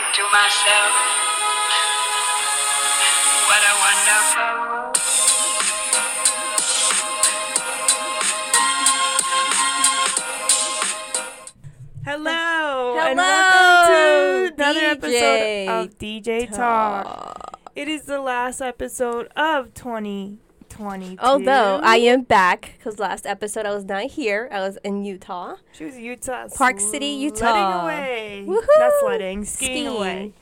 think to myself, what a wonderful world. Hello, and welcome to another DJ episode of DJ Talk. It is the last episode of 2022. Although I am back because last episode I was not here. I was in Utah. she was Utah, Park City, Utah. sledding away, Woohoo! not sledding, skiing, Skiing. away.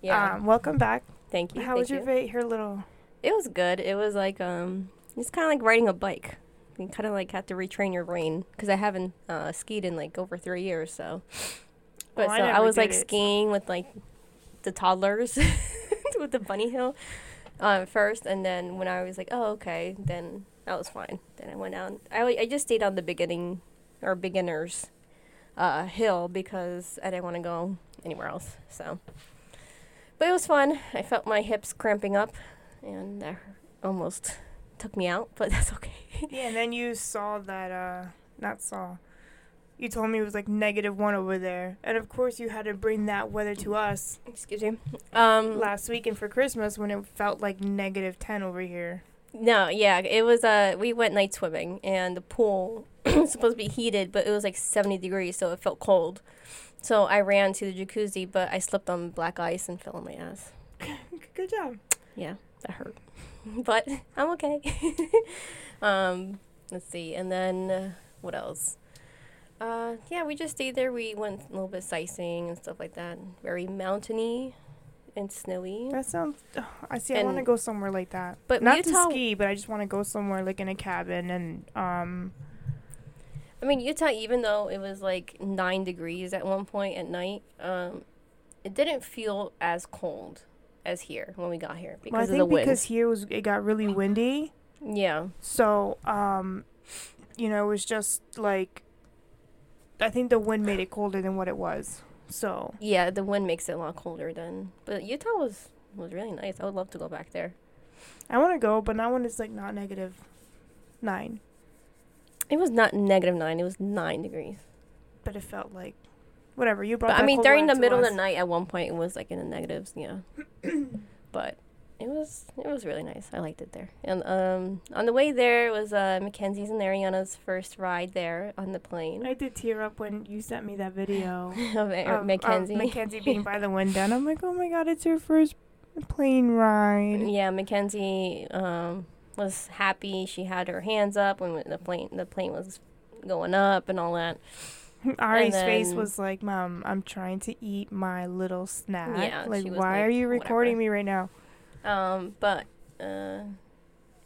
Yeah. Um, welcome back. thank you. How thank was your you. your little? It was good. It was like um, it's kind of like riding a bike. You kind of like have to retrain your brain because I haven't uh, skied in like over three years. So, but Oh, I so I, never was like it, skiing with like the toddlers with the bunny hill um, first, and then when I was like, oh okay, then that was fine. Then I went down. I I just stayed on the beginning or beginners uh, hill because I didn't want to go anywhere else. So, but it was fun. I felt my hips cramping up, and that almost took me out, but that's okay. Yeah, and then you saw that. uh Not saw. You told me it was like negative one over there, and of course you had to bring that weather to us Excuse me. Um, last week and for Christmas when it felt like negative ten over here. no, yeah, it was. Uh, we went night swimming, and the pool was supposed to be heated, but it was like seventy degrees, so it felt cold. So I ran to the jacuzzi, but I slipped on black ice and fell on my ass. Good job. Yeah, that hurt, but I'm okay. um, let's see, and then uh, what else? Uh, yeah, we just stayed there. We went a little bit sightseeing and stuff like that. Very mountainy and snowy. That sounds. I see. I want to go somewhere like that. But not Utah- to ski, but I just want to go somewhere like in a cabin and um. I mean, Utah, even though it was like nine degrees at one point at night, um, it didn't feel as cold as here when we got here because Well, I of think the wind. because here was it got really windy, yeah, so um, you know, it was just like. I think the wind made it colder than what it was. So yeah, the wind makes it a lot colder than. But Utah was was really nice. I would love to go back there. I want to go, but not when it's like not negative nine. It was not negative nine. It was nine degrees. But it felt like whatever you brought. But I mean, during the middle of the night, at one point, it was like in the negatives. Yeah, but it was it was really nice. I liked it there. And um, on the way there was uh, Mackenzie's and Ariana's first ride there on the plane I did tear up when you sent me that video. of, of- Mackenzie. of Mackenzie being by the window, and I'm like, oh my god, it's her first plane ride. yeah, Mackenzie um, was happy. She had her hands up when the plane the plane was going up and all that. Ari's face was like, Mom, I'm trying to eat my little snack. Yeah, like, why like, are you recording "Whatever." me right now? Um, but uh,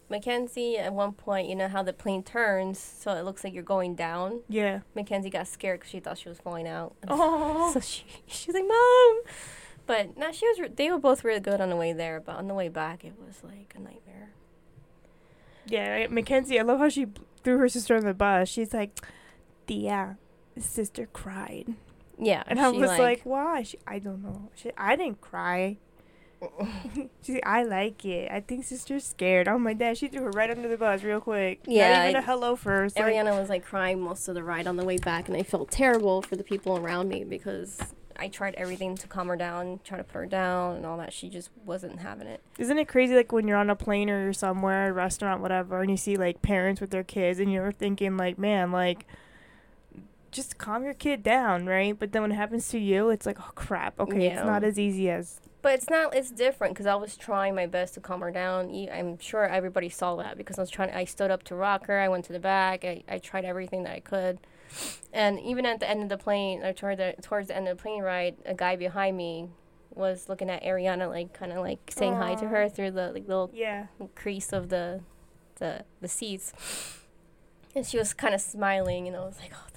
Mackenzie at one point, you know how the plane turns, so it looks like you're going down. Yeah. Mackenzie got scared because she thought she was falling out. Oh. So she she's like, "Mom," but no, she was. Re- they were both really good on the way there, but on the way back, it was like a nightmare. Yeah, Mackenzie, I love how she threw her sister on the bus. She's like, Tia, sister cried. Yeah, And I was like, why? She, I don't know. She, I didn't cry. She's like, I like it. I think sister's scared. Oh my dad, she threw her right under the bus real quick. Yeah, Not even I- a hello first. like- Ariana was like crying most of the ride on the way back, and I felt terrible for the people around me because I tried everything to calm her down, try to put her down, and all that. She just wasn't having it. Isn't it crazy like when you're on a plane or you're somewhere, a restaurant, whatever, and you see like parents with their kids and you're thinking like, man, like just calm your kid down, right? But then when it happens to you, it's like, oh crap, okay, Yeah. it's not as easy as But it's not. It's different because I was trying my best to calm her down. I'm sure everybody saw that because I was trying. I stood up to rock her. I went to the back. I, I tried everything that I could, and even at the end of the plane, or toward the towards the end of the plane ride, a guy behind me was looking at Ariana, like kind of like saying hi to her through the like little yeah. crease of the the the seats, and she was kind of smiling, and I was like, oh.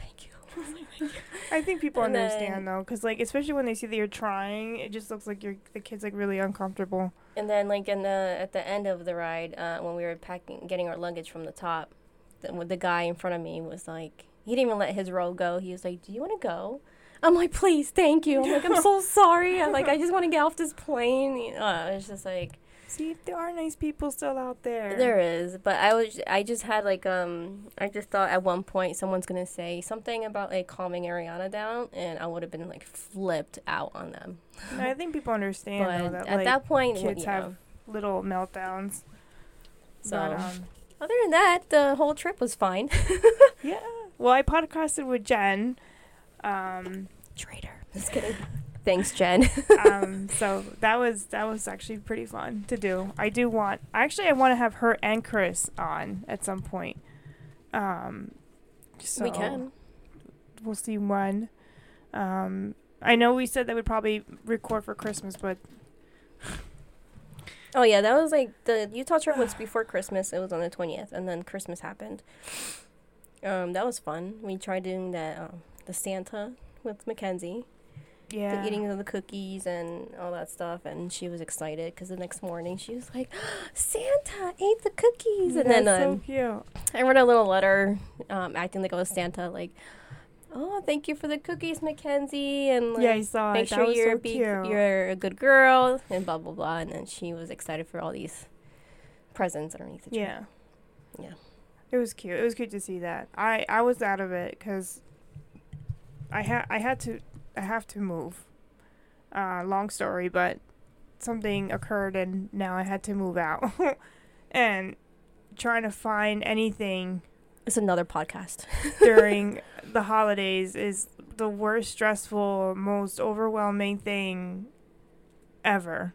I think people And then- understand though, because like especially when they see that you're trying, it just looks like you're the kid's like really uncomfortable. And then, like in the at the end of the ride, uh, when we were packing, getting our luggage from the top, the, the guy in front of me was like, he didn't even let his roll go. He was like, "Do you want to go?" I'm like, "Please, thank you." I'm like, "I'm so sorry." I'm like, "I just want to get off this plane." Uh, it's just like, See, if there are nice people still out there. There is, but I was I just had like um I just thought at one point someone's gonna say something about like calming Ariana down, and I would have been like flipped out on them. I think people understand though, that at like that point, kids you know, have little meltdowns. So- But, um, other than that, the whole trip was fine. yeah. Well, I podcasted with Jen. Um, Traitor. Just kidding. Thanks, Jen. um, so that was that was actually pretty fun to do. I do want actually I want to have her and Chris on at some point. Um, so we can. We'll see when. Um, I know we said that we'd probably record for Christmas, but Oh yeah, that was like the Utah trip was before Christmas. It was on the twentieth, and then Christmas happened. Um, that was fun. We tried doing that um, the Santa with Mackenzie, yeah, the eating of the cookies and all that stuff, and she was excited because the next morning she was like, "Santa ate the cookies," and then That's um, so cute. I wrote a little letter, um, acting like I was Santa, like, "Oh, thank you for the cookies, Mackenzie," and like, yeah, I saw make it. That sure was you're so be, cute. you're a good girl and blah blah blah and then she was excited for all these presents underneath the tree. Yeah. Yeah. It was cute. It was cute to see that. I I was out of it because I had I had to I have to move. Uh, long story, but something occurred and now I had to move out. and trying to find anything It's another podcast. during the holidays is the worst stressful, most overwhelming thing ever.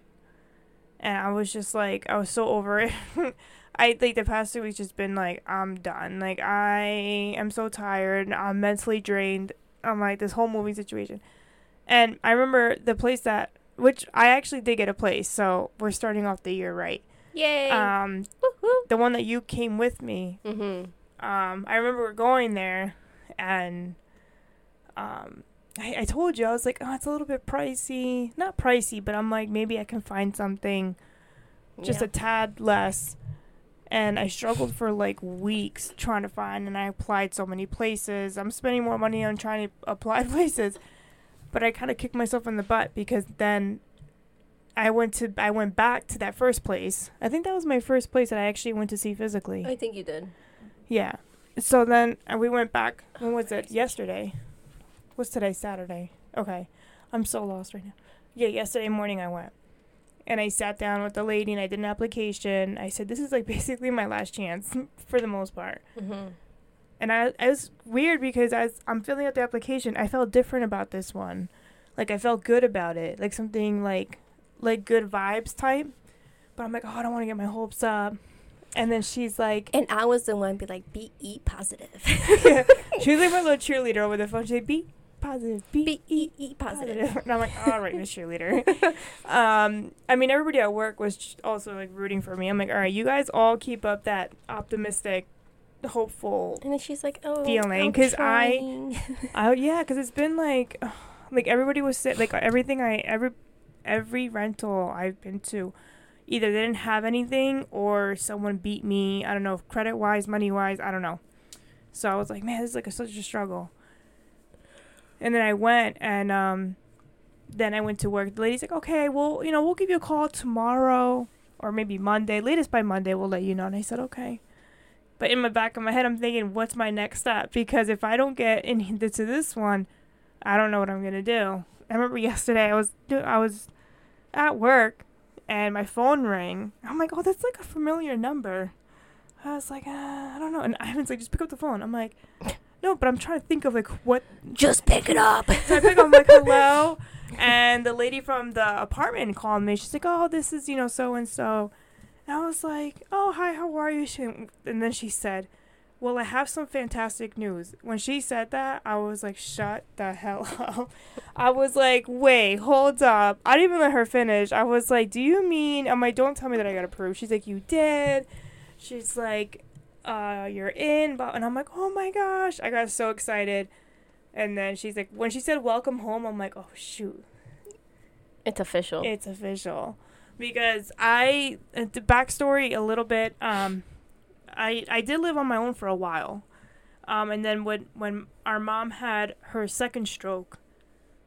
And I was just like, I was so over it. I think the past two weeks just been like, I'm done. Like I am so tired. I'm mentally drained. I'm like this whole moving situation. And I remember the place that, which I actually did get a place, so we're starting off the year right. Yay! Um, the one that you came with me mm-hmm. um, I remember we're going there, and um, I, I told you I was like, oh, it's a little bit pricey. Not pricey, but I'm like, maybe I can find something just yeah. a tad less. And I struggled for like weeks trying to find, and I applied so many places. I'm spending more money on trying to apply places, but I kind of kicked myself in the butt because then I went to I went back to that first place. I think that was my first place that I actually went to see physically. I think you did. Yeah. So then uh, we went back. When was it? Yesterday. What's today? Saturday. Okay. I'm so lost right now. Yeah, yesterday morning I went. And I sat down with the lady and I did an application. I said, this is like basically my last chance for the most part. Mm-hmm. And I, I was weird because as I'm filling out the application, I felt different about this one. Like I felt good about it. Like something like, like good vibes type. But I'm like, oh, I don't want to get my hopes up. And then she's like, And I was the one be like, be E positive. yeah. She was like my little cheerleader over the phone. She'd be positive, be, be E E positive. And I'm like, all right, Miss Cheerleader. um, I mean, everybody at work was also like rooting for me. I'm like, all right, you guys all keep up that optimistic, hopeful. And then she's like, oh, Feeling, I'm 'cause I- Oh yeah, because it's been like, like everybody was like everything I every every rental I've been to. Either they didn't have anything or someone beat me. I don't know, credit wise, money wise, I don't know. So I was like, man, this is like a, such a struggle. And then I went and um, then I went to work. The lady's like, okay, well, you know, we'll give you a call tomorrow or maybe Monday. Latest by Monday, we'll let you know. And I said, okay. But in my back of my head, I'm thinking, what's my next step? Because if I don't get into this one, I don't know what I'm gonna do. I remember yesterday I was do- I was at work and my phone rang. I'm like, oh, that's like a familiar number. I was like, uh, I don't know. And Ivan's like, just pick up the phone. I'm like, no, but I'm trying to think of like what. Just pick it up. So I pick up, I'm like, hello. And the lady from the apartment called me. She's like, oh, this is, you know, so and so. And I was like, oh, hi, how are you? She, and then she said, well, I have some fantastic news. When she said that, I was like, shut the hell up. I was like, wait, hold up. I didn't even let her finish. I was like, do you mean? I'm like, don't tell me that I got approved. She's like, you did. She's like, uh, you're in. But and I'm like, oh my gosh. I got so excited. And then she's like, when she said welcome home, I'm like, oh shoot, It's official. it's official. Because I, uh, the backstory a little bit, um, I, I did live on my own for a while. Um, and then when, when our mom had her second stroke,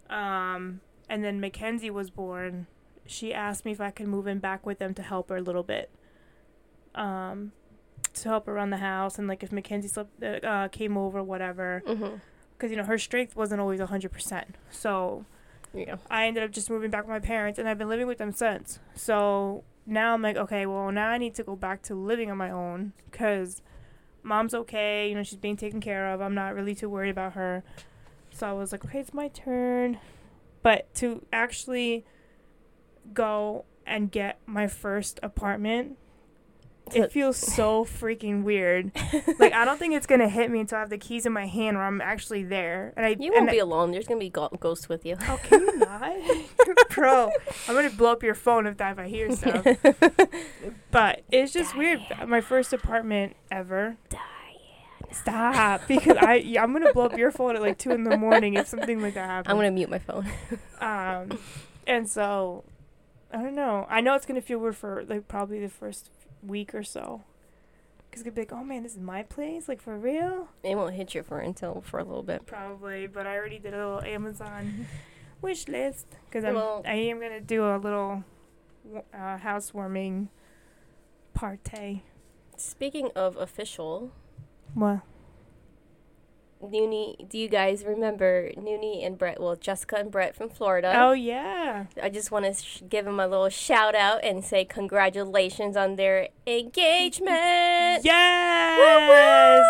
um, and then Mackenzie was born, she asked me if I could move in back with them to help her a little bit. Um, to help around the house and like if Mackenzie slept, uh, uh, came over, whatever. Mm-hmm. Because you know her strength wasn't always hundred percent. So Yeah. I ended up just moving back with my parents, and I've been living with them since. So now I'm like, okay, well now I need to go back to living on my own because mom's okay. You know she's being taken care of. I'm not really too worried about her. So I was like, okay, it's my turn. But to actually go and get my first apartment, it feels so freaking weird. like I don't think it's gonna hit me until I have the keys in my hand or I'm actually there. And I You won't I- be alone. There's gonna be go- ghosts with you. Oh, can you not? Bro, I'm gonna blow up your phone if that if I hear stuff. But it's just weird. My first apartment ever. Stop, because I yeah, I'm gonna blow up your phone at like two in the morning if something like that happens. I'm gonna mute my phone. Um, and so I don't know. I know it's gonna feel weird for like probably the first week or so, because gonna be like, oh man, this is my place, like for real. it won't hit you for until for a little bit. Probably, but I already did a little Amazon wish list because I'm Well- I am gonna do a little uh, housewarming party. Speaking of official, What? Noonie, do you guys remember Noonie and Brett? Well, Jessica and Brett from Florida. Oh yeah. I just want to sh- give them a little shout out and say congratulations on their engagement. Yes.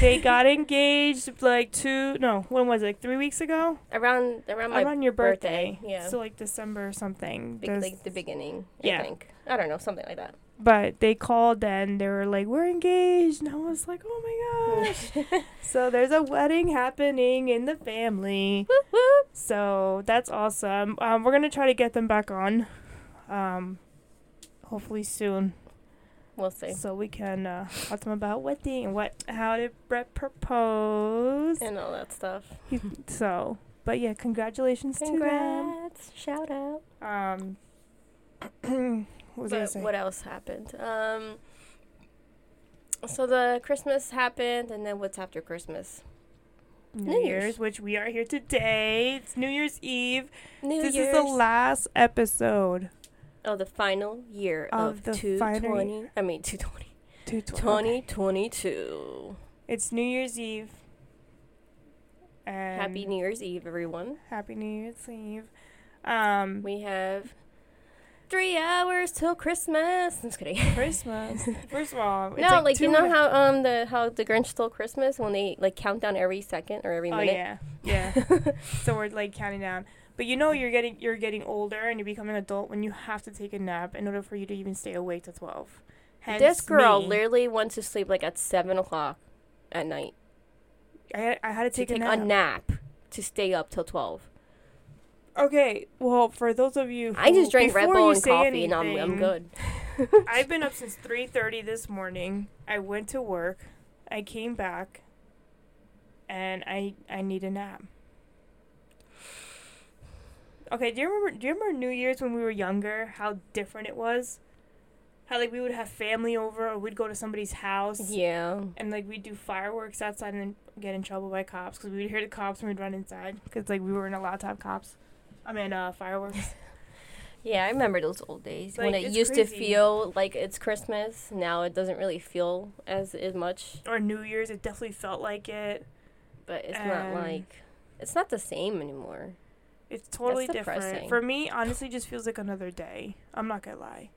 They got engaged like two. No, when was it? Like three weeks ago. around around my Around your birthday. Yeah. So like December or something. Be- like the beginning. Yeah. I think. I don't know, something like that. But they called and they were like, "We're engaged," and I was like, "Oh my gosh!" so there's a wedding happening in the family. So that's awesome. Um, we're gonna try to get them back on, um, hopefully soon, We'll see. so we can uh, talk to them about wedding and what how did Brett propose. And all that stuff. so, but yeah, congratulations to them. Congrats. Shout out. Um, what But what else happened? Um, so the Christmas happened, and then what's after Christmas? New, New Year's, Year's. which we are here today. It's New Year's Eve. New this Year's. is the last episode. Oh, the final year Of of, the 220. I mean, 220. 220. 2022. It's New Year's Eve. And Happy New Year's Eve, everyone. Happy New Year's Eve. Um, We have three hours till Christmas. I'm just kidding. Christmas. First of all, it's no, like, two you know how um the how the Grinch stole Christmas when they like count down every second or every minute. Oh minute. yeah, yeah. so we're like counting down. But you know you're getting you're getting older and you're becoming an adult when you have to take a nap in order for you to even stay awake till twelve. Hence this girl me. literally went to sleep like at seven o'clock at night I had, I had to to take, take a nap. a nap to stay up till twelve. Okay, well for those of you, who, I just drank Red Bull and coffee and I'm I'm good. I've been up since three thirty this morning. I went to work. I came back. And I I need a nap. Okay, do you remember do you remember New Year's when we were younger, how different it was? How like we would have family over or we'd go to somebody's house Yeah. and like we'd do fireworks outside and then get in trouble by cops because we'd hear the cops and we'd run inside because like we weren't allowed to have cops. I mean uh fireworks. Yeah, I remember those old days when it used to feel like it's Christmas. Now it doesn't really feel as as much, or New Year's, it definitely felt like it. but it's Um, not like it's not the same anymore. It's totally different. For me, honestly, just feels like another day. I'm not gonna lie.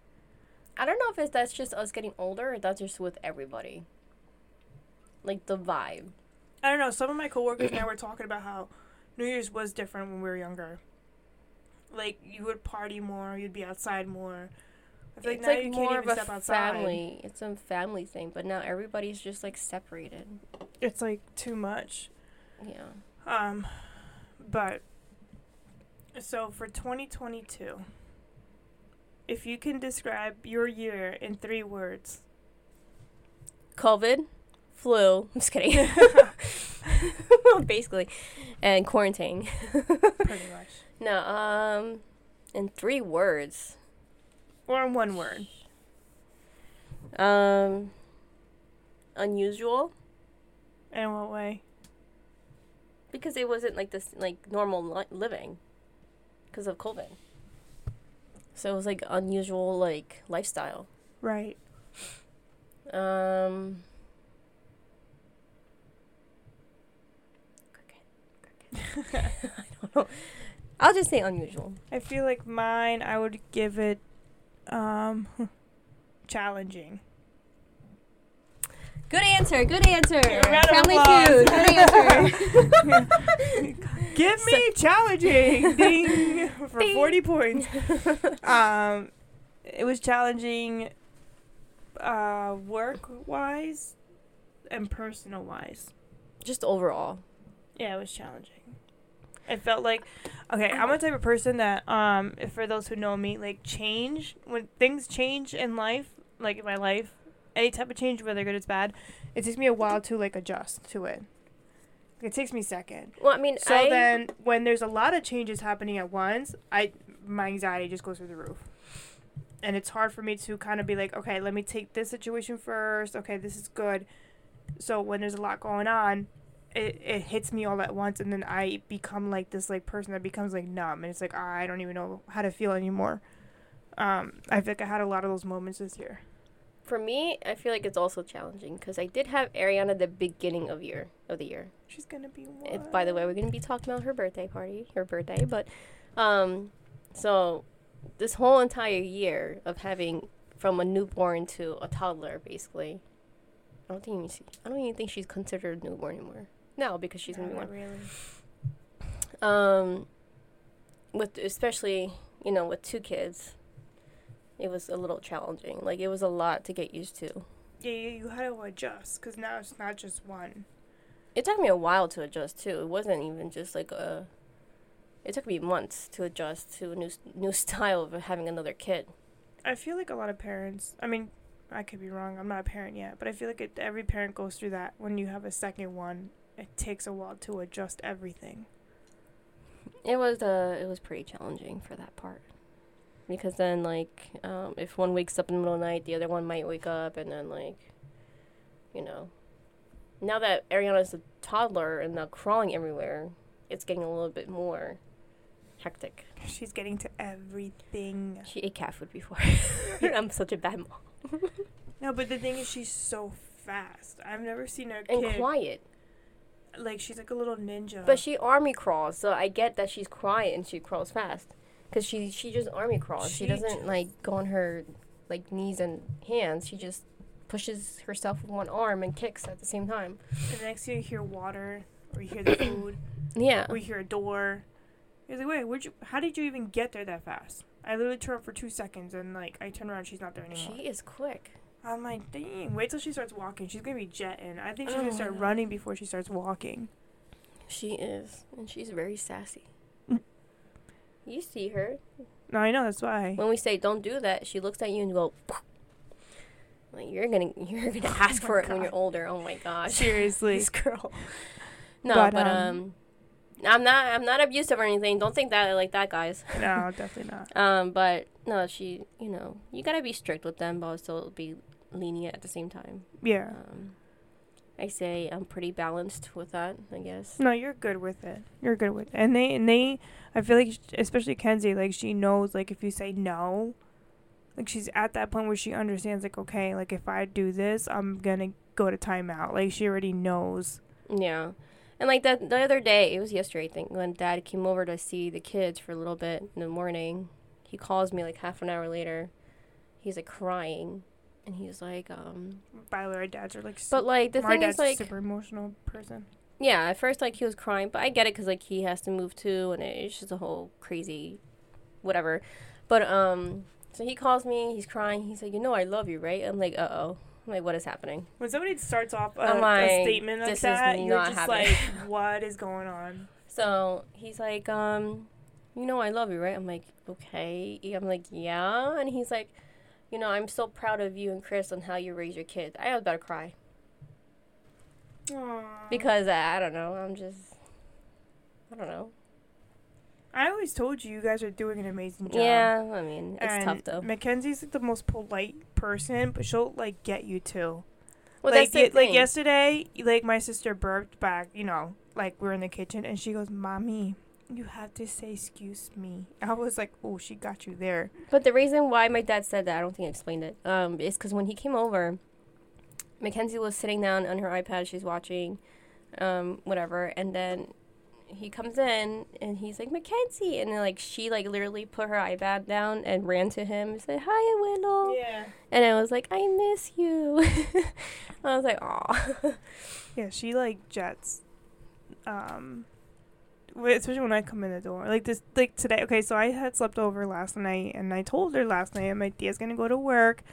I don't know if it's that's just us getting older or that's just with everybody. Like the vibe. I don't know. Some of my coworkers and I were talking about how New Year's was different when we were younger. Like you would party more, you'd be outside more. I feel like it's now like you can't more even of a step family. It's a family thing, but now everybody's just like separated. It's like too much. Yeah. Um, but so for 2022, if you can describe your year in three words, COVID, flu. I'm just kidding. Basically, and quarantine. pretty much, No, um, in three words. or in one word. Um, unusual In what way? because it wasn't like this like normal li- living because of COVID. So it was like unusual like lifestyle. Right. Um. I don't know. I'll just say unusual. I feel like mine, I would give it um challenging. Good answer. Good answer. Family. Feud. Good answer. Give me challenging ding for Ding. 40 points. Um it was challenging uh work wise and personal wise. just overall. Yeah, it was challenging. It felt like okay, I'm a type of person that um if for those who know me, like change when things change in life, like in my life, any type of change, whether good or bad, it takes me a while to like adjust to it. It takes me a second. Well, I mean, So I, then when there's a lot of changes happening at once, I my anxiety just goes through the roof. And it's hard for me to kind of be like, okay, let me take this situation first. Okay, this is good. So when there's a lot going on, it, it hits me all at once and then I become like this like person that becomes like numb and it's like ah, I don't even know how to feel anymore. Um, I feel like I had a lot of those moments this year. for me, I feel like it's also challenging because I did have Ariana the beginning of year of the year. She's gonna be It, one. by the way, we're gonna be talking about her birthday party, her birthday, but um, so this whole entire year of having from a newborn to a toddler, basically. I don't think even she, I don't even think she's considered a newborn anymore. No, because she's gonna be one. really. Um, with especially you know with two kids, it was a little challenging. Like it was a lot to get used to. Yeah, you, you had to adjust because now it's not just one. It took me a while to adjust too. It wasn't even just like a. It took me months to adjust to a new new style of having another kid. I feel like a lot of parents. I mean, I could be wrong. I'm not a parent yet, but I feel like it, every parent goes through that. When you have a second one, it takes a while to adjust everything. It was uh it was pretty challenging for that part. Because then like um if one wakes up in the middle of the night, the other one might wake up and then like you know. Now that Ariana's a toddler and now crawling everywhere, it's getting a little bit more hectic. She's getting to everything. She ate cat food before. I'm such a bad mom. No, but the thing is, she's so fast. I've never seen a And kid quiet. Like she's like a little ninja. But she army crawls, so I get that she's quiet and she crawls fast. Cause she she just army crawls. She, She doesn't like go on her like knees and hands. She just pushes herself with one arm and kicks at the same time. and the next thing you hear water, or you hear the food, Yeah. or you hear a door. You're like, wait, where'd you? How did you even get there that fast? I literally turn for two seconds, and like I turn around, she's not there anymore. She is quick. I'm like, dang, wait till she starts walking. She's gonna be jetting. I think she's Oh gonna start running before she starts walking. She is, and she's very sassy. Mm. you see her No, I know that's why. when we say don't do that. She looks at you and go. Like you're gonna you're gonna ask my for it when you're older. Oh my gosh. Seriously. this girl. No, But, but, um, um, I'm not I'm not abusive or anything. Don't think that like that, guys. no, definitely not. Um, but no, she, you know, you gotta be strict with them, but also be lenient at the same time. Yeah. Um, I say I'm pretty balanced with that, I guess. No, you're good with it. You're good with it. And they and they, I feel like, especially Kenzie, like she knows, like if you say no, like she's at that point where she understands, like okay, like if I do this, I'm gonna go to timeout. Like she already knows. Yeah, and like that the other day, it was yesterday, I think, when Dad came over to see the kids for a little bit in the morning. He calls me like half an hour later. He's like crying, and he's like, um, By the way, our dads are like. but like the my thing dad's is like, a super emotional person. yeah, at first like he was crying, but I get it because like he has to move too, and it's just a whole crazy, whatever. But um, so he calls me, he's crying, he's like, you know, I love you, right? I'm like, uh oh, I'm like, what is happening? When somebody starts off a, I'm a statement like that, you're just happening. like, what is going on? So he's like, um, you know, I love you, right? I'm like, okay. I'm like, yeah, and he's like, you know, I'm so proud of you and Chris on how you raise your kids. I was about to cry Aww. because uh, I don't know, I'm just, I don't know. I always told you, you guys are doing an amazing job. Yeah, I mean, it's and tough though. Mackenzie's like the most polite person, but she'll like get you too. Well, like that's the ye- like yesterday, like my sister burped back, you know, like we are in the kitchen, and she goes, "Mommy, You have to say excuse me. I was like, oh, she got you there. But the reason why my dad said that, I don't think I explained it, um, is because when he came over, Mackenzie was sitting down on her iPad, she's watching, um, whatever, and then he comes in and he's like, Mackenzie, and then like she like literally put her iPad down and ran to him and said, Hi, Willow, Yeah. and I was like, I miss you. I was like, Aw. Yeah, she like jets. Um, wh- especially when I come in the door. Like this, like today. Okay, so I had slept over last night, and I told her last night my tia's gonna go to work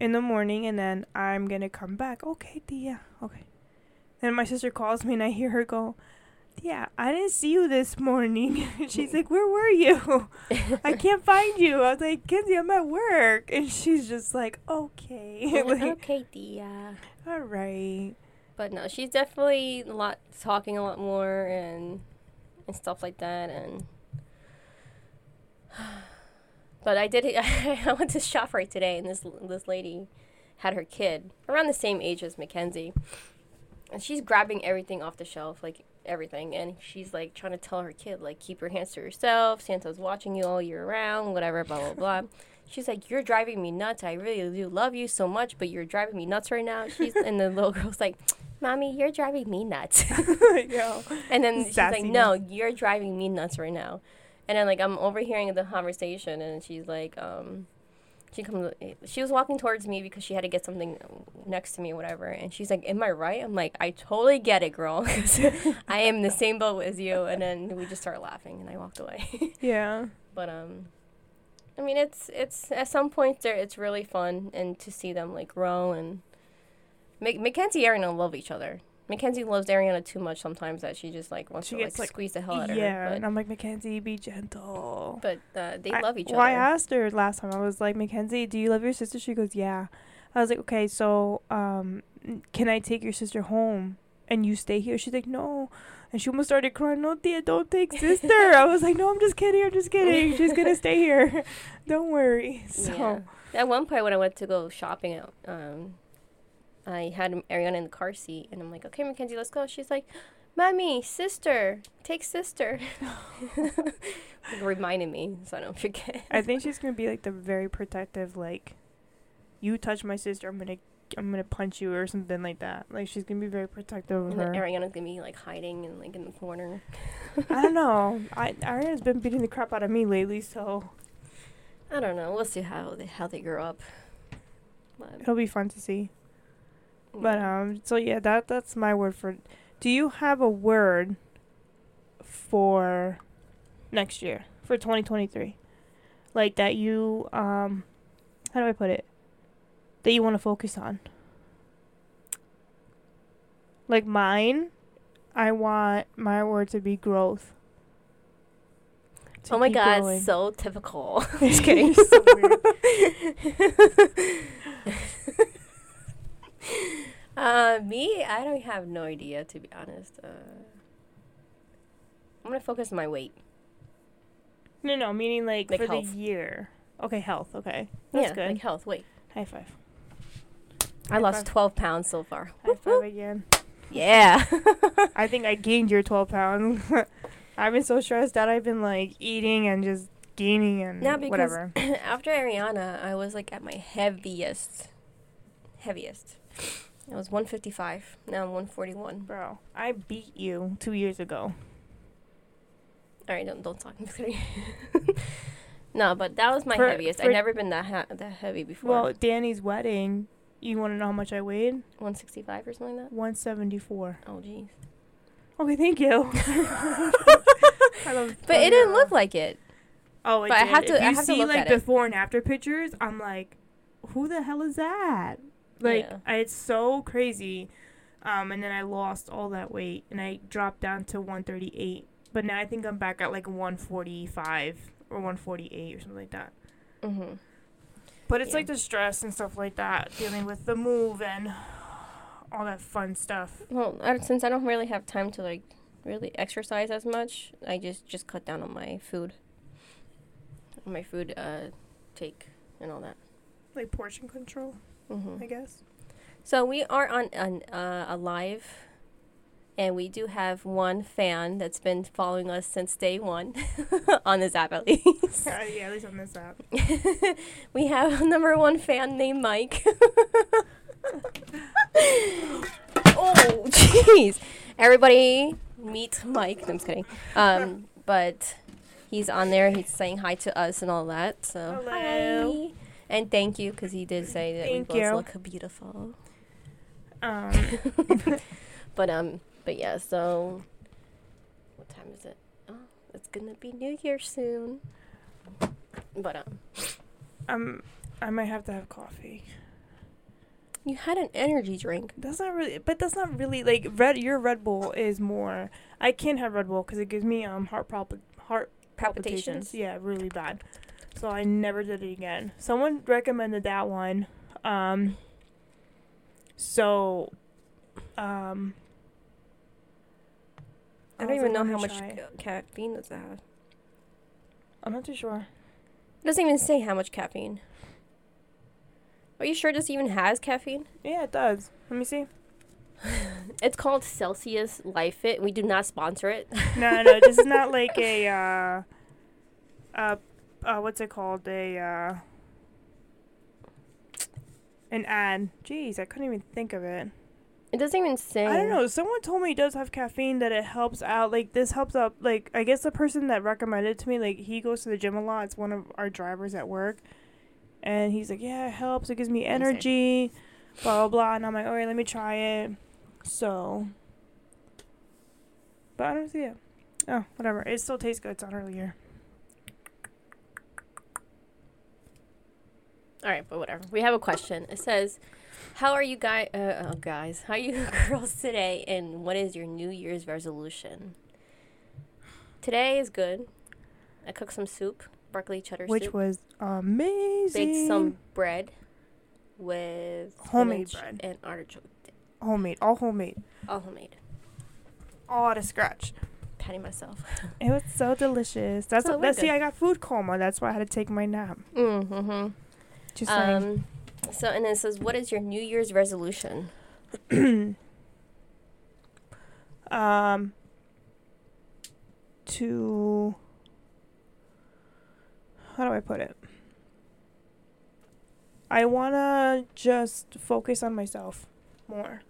in the morning, and then I'm gonna come back. Okay, tia. Okay. Then my sister calls me, and I hear her go. Yeah, I didn't see you this morning. she's like, "Where were you? I can't find you." I was like, "Kenzie, I'm at work," and she's just like, "Okay, like, okay, Tia. all right." But no, she's definitely a lot talking a lot more and and stuff like that and but I did I went to ShopRite today and this this lady had her kid around the same age as Mackenzie. And she's grabbing everything off the shelf, like everything, and she's like trying to tell her kid, like, keep your hands to yourself. Santa's watching you all year round, whatever, blah blah blah. She's like, You're driving me nuts. I really do love you so much, but you're driving me nuts right now. She's and the little girl's like, Mommy, you're driving me nuts. Yo. and then she's like, No, you're driving me nuts right now. And then like I'm overhearing the conversation and she's like, um she comes she was walking towards me because she had to get something next to me or whatever and she's like am i right i'm like i totally get it girl. i am in the same boat as you and then we just start laughing and i walked away Yeah. but um i mean it's it's at some point there it's really fun and to see them like grow and Mac- mackenzie and ariana love each other mackenzie loves ariana too much sometimes that she just like wants She to like, like, squeeze the hell out of her. yeah. and I'm like, Mackenzie, be gentle. but uh, they I- love each well, I asked her last time. I was like, Mackenzie, do you love your sister? She goes, yeah. I was like, okay, so um, can I take your sister home and you stay here? She's like, no. And she almost started crying. No, tia, don't take sister. I was like, no, I'm just kidding. I'm just kidding. She's gonna stay here. don't worry. So Yeah. At one point, when I went to go shopping, out, um, I had Ariana in the car seat, and I'm like, "Okay, Mackenzie, let's go." She's like, "Mommy, sister, take sister." like, reminding me so I don't forget. I think she's gonna be like the very protective, like, you touch my sister, I'm gonna, I'm gonna punch you or something like that. Like she's gonna be very protective of And her. Ariana's gonna be like hiding and like in the corner. I don't know. I Ariana's been beating the crap out of me lately, so I don't know. We'll see how they how they grow up. But, it'll be fun to see. But um, so yeah, that that's my word for. Do you have a word for next year for 2023? Like that you um, how do I put it? That you want to focus on. Like mine, I want my word to be growth. To oh my god, growing. so typical. Just kidding. so weird. Uh, me, I don't have no idea to be honest. Uh, I'm gonna focus on my weight. No, no, meaning like, Like for health. the year. Okay, health. Okay, that's yeah, good. like health. Weight. High five. I lost five. 12 pounds so far. High five again. Yeah. I think I gained your 12 pounds. I've been so stressed out. I've been like eating and just gaining and Yeah, because- whatever. After Ariana, I was like at my heaviest. Heaviest. I was 155. Now I'm 141. Bro, I beat you two years ago. All right, don't don't talk. I'm just kidding. no, but that was my For- heaviest. for- I've never been that ha- that heavy before. Well, Danny's wedding, you want to know how much I weighed? 165 or something like that. 174. Oh, jeez. Okay, thank you. I love But it didn't look like it. Oh, it but I have to- If I you have to see look like at it. before and after pictures, I'm like, who the hell is that? Like, Yeah. I, it's so crazy. Um, and then I lost all that weight, and I dropped down to 138. But now I think I'm back at like 145 or 148 or something like that. Mm-hmm. But it's Yeah. like the stress and stuff like that, dealing with the move and all that fun stuff. Well, I, since I don't really have time to like really exercise as much, I just just cut down on my food. My food uh take and all that. Like portion control, hmm I guess. So we are on an uh, a live And we do have one fan that's been following us since day one on this app, at least. yeah, at least on this app. we have a number one fan named Mike. oh, jeez. Everybody meet Mike. No, I'm just kidding. Um, but he's on there. He's saying hi to us and all that. So Hello. hi. And thank you because he did say that Thank we both you. look beautiful. Um, But um, but yeah. So what time is it? Oh, it's gonna be New Year soon. But um, um, I might have to have coffee. you had an energy drink. That's not really, but that's not really like red. Your Red Bull is more. I can't have Red Bull because it gives me um heart palp- heart palpitations. Palpitations. Yeah, really bad. So I never did it again. Someone recommended that one. Um. So, um. I don't even like, know how much try caffeine does it have. I'm not too sure. It doesn't even say how much caffeine. Are you sure this even has caffeine? Yeah, it does. Let me see. It's called Celsius Live Fit. We do not sponsor it. No, no, this is not like a uh, uh, uh, what's it called? A uh, an ad. Jeez, I couldn't even think of it. It doesn't even say. I don't know. Someone told me it does have caffeine. That it helps out. Like this helps out. Like I guess the person that recommended it to me, like he goes to the gym a lot. It's one of our drivers at work, and he's like, "Yeah, it helps. It gives me energy." Blah blah blah. And I'm like, "All right, let me try it." So, but I don't see it. Oh, whatever. It still tastes good. It's on earlier. All right, but whatever. We have a question. It says, "How are you guys? Uh, oh, guys, how are you girls today? And what is your New Year's resolution?" Today is good. I cooked some soup, broccoli cheddar soup. which soup. was amazing. Baked some bread with Homemade bread. and artichoke. homemade, all homemade, All homemade. all out of scratch. Patting myself. It was so delicious. That's So what, see. I got food coma. That's why I had to take my nap. Mm-hmm. Just saying. Um, so and then it says, "What is your New Year's resolution?" um to how do I put it? I want to just focus on myself more.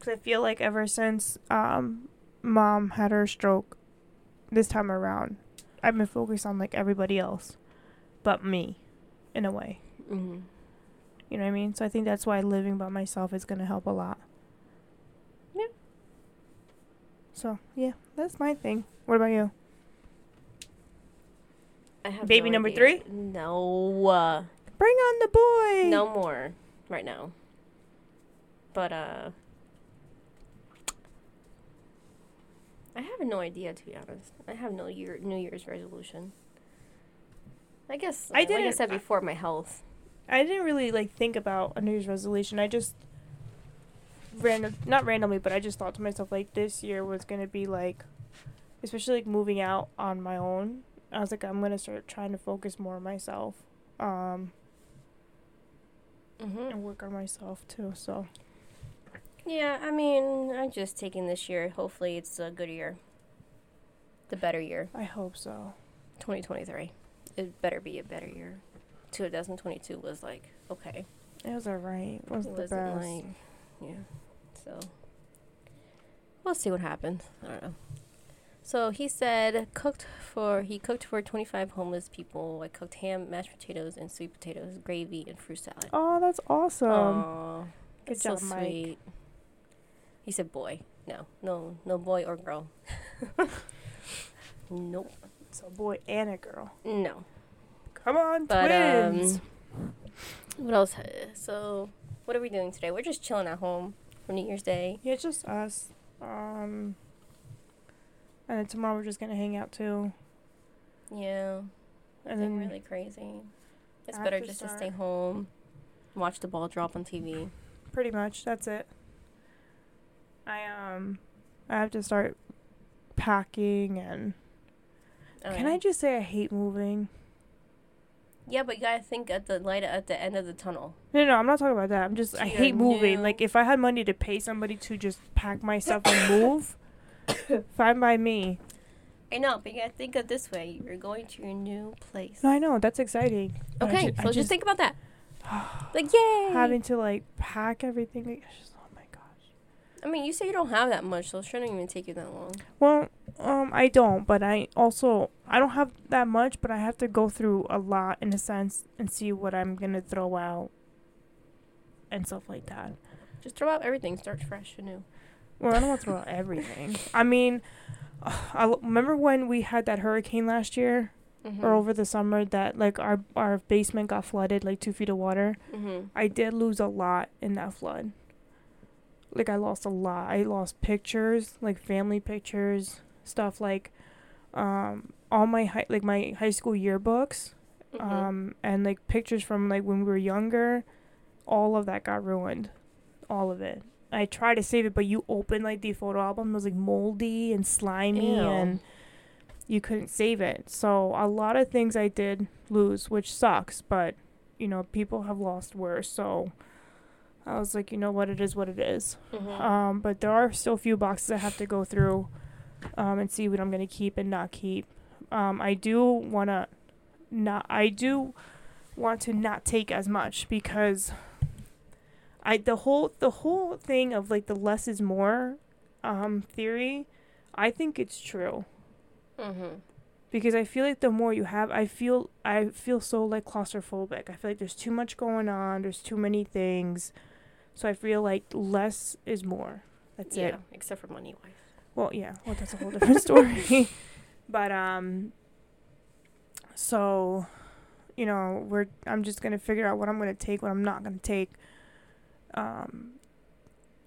Cuz I feel like ever since um mom had her stroke this time around, I've been focused on like everybody else but me in a way. Mm-hmm. You know what I mean? So I think that's why living by myself is going to help a lot. Yeah. So, yeah, that's my thing. What about you? I have Baby no number idea. three? No, uh, Bring on the boy. no more right now. But uh, I have no idea to be honest. I have no year New Year's resolution. I guess I uh, like I said before, my health. I didn't really like think about a New Year's resolution. I just random not randomly, but I just thought to myself like this year was going to be like especially like moving out on my own. I was like I'm going to start trying to focus more on myself. Um Mm-hmm. and work on myself too. So, Yeah, I mean, I'm just taking this year. Hopefully, it's a good year. The better year, I hope so. 2023. It better be a better year. 2022 was like okay. It was alright. It was it the wasn't best. like yeah so we'll see what happens i don't know so he said cooked for he cooked for 25 homeless people i cooked ham mashed potatoes and sweet potatoes gravy and fruit salad Oh, that's awesome. Aw, Good that's job, so Mike. sweet he said boy no no no boy or girl nope So, boy and a girl. no Come on, But, um, twins. what else so what are we doing today we're just chilling at home for new year's day yeah, it's just us. Um, and then tomorrow we're just gonna hang out too. yeah And then really crazy. It's better just to stay home, watch the ball drop on TV. pretty much that's it. I um, I have to start packing and. Oh, Can yeah. I just say I hate moving? Yeah, but you gotta think at the light at the end of the tunnel. No, no, I'm not talking about that. I'm just I hate moving. new- Like if I had money to pay somebody to just pack my stuff and move, fine by me. I know, but you gotta think of this way. You're going to your new place. No, I know that's exciting. Okay, ju- so just, just think about that. like, yay! having to like pack everything. like, just-. I mean, you say you don't have that much, so it shouldn't even take you that long. Well, um, I don't, but I also I don't have that much, but I have to go through a lot in a sense and see what I'm gonna throw out and stuff like that. Just throw out everything, start fresh and new. Well, I don't want to throw out everything. I mean, I l- remember when we had that hurricane last year Mm-hmm. or over the summer that like our our basement got flooded, like two feet of water. Mm-hmm. I did lose a lot in that flood. Like I lost a lot. I lost pictures, like family pictures, stuff like um all my high like my high school yearbooks, Mm-hmm. um and like pictures from like when we were younger. All of that got ruined. All of it. I tried to save it, but you open like the photo album, it was like moldy and slimy Ew. and you couldn't save it. So a lot of things I did lose, which sucks, but you know, people have lost worse. So I was like, you know what, it is what it is. Mhm. Um, but there are still a few boxes I have to go through um, and see what I'm gonna keep and not keep. Um, I do wanna not. I do want to not take as much because I the whole the whole thing of like the less is more um, theory. I think it's true Mhm. because I feel like the more you have, I feel I feel so like claustrophobic. I feel like there's too much going on. There's too many things, so I feel like less is more. That's yeah, it. except for money wise. Well, yeah. Well, that's a whole different story. but um, so, you know, we're I'm just gonna figure out what I'm gonna take, what I'm not gonna take, um,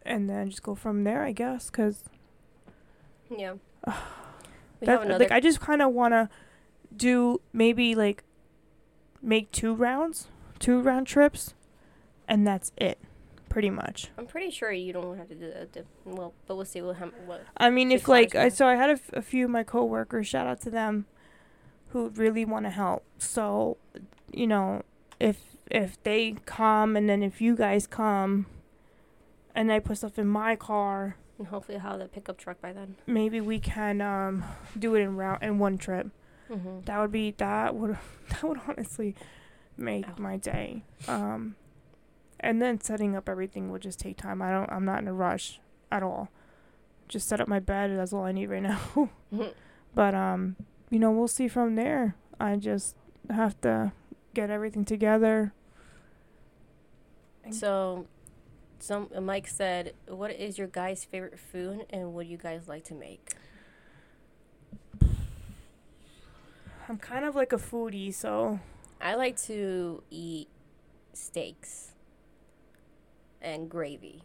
and then just go from there, I guess. Cause Yeah. we that, like I just kind of wanna do maybe like make two rounds, two round trips, and that's it, pretty much. I'm pretty sure you don't have to do that. Well, but we'll see what what. I mean, if like I so I had a, f- a few of my coworkers, shout out to them, who really want to help. So, you know, if if they come and then if you guys come, and I put stuff in my car, And hopefully, I'll have the pickup truck by then. maybe we can um do it in route in one trip. Mm-hmm. That would be that would that would honestly make Ow. my day. Um, and then setting up everything would just take time. I don't. I'm not in a rush at all. Just set up my bed. That's all I need right now. But um, you know, we'll see from there. I just have to get everything together. So, some uh, Mike said, "What is your guys' favorite food, and what do you guys like to make?" I'm kind of like a foodie, so I like to eat steaks and gravy,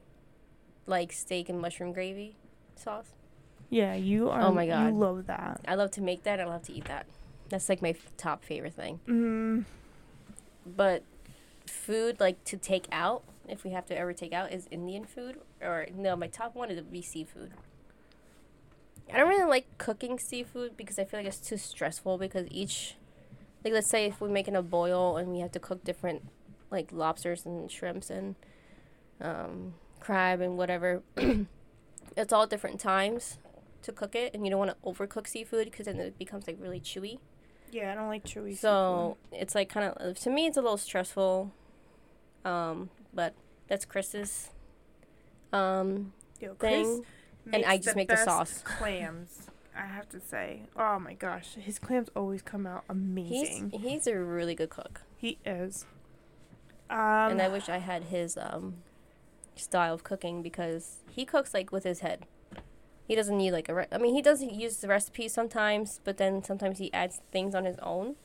like steak and mushroom gravy sauce. yeah, you are. Oh my God. you love that. I love to make that. I love to eat that. That's like my f- top favorite thing. Mm, But food like to take out, if we have to ever take out, is Indian food. Or no, my top one is be seafood. I don't really like cooking seafood because I feel like it's too stressful because each like let's say if we're making a boil and we have to cook different like lobsters and shrimps and um, crab and whatever it's all different times to cook it and you don't want to overcook seafood because then it becomes like really chewy yeah, I don't like chewy. so it's like kind of to me it's a little stressful um but that's chris's um seafood. Yo, thing and I just make the sauce. Clams, I have to say. Oh my gosh, his clams always come out he's amazing. he's a really good cook he is. Um, and i wish i had his um style of cooking because he cooks like with his head he doesn't need like a re- i mean he does use the recipes sometimes but then sometimes he adds things on his own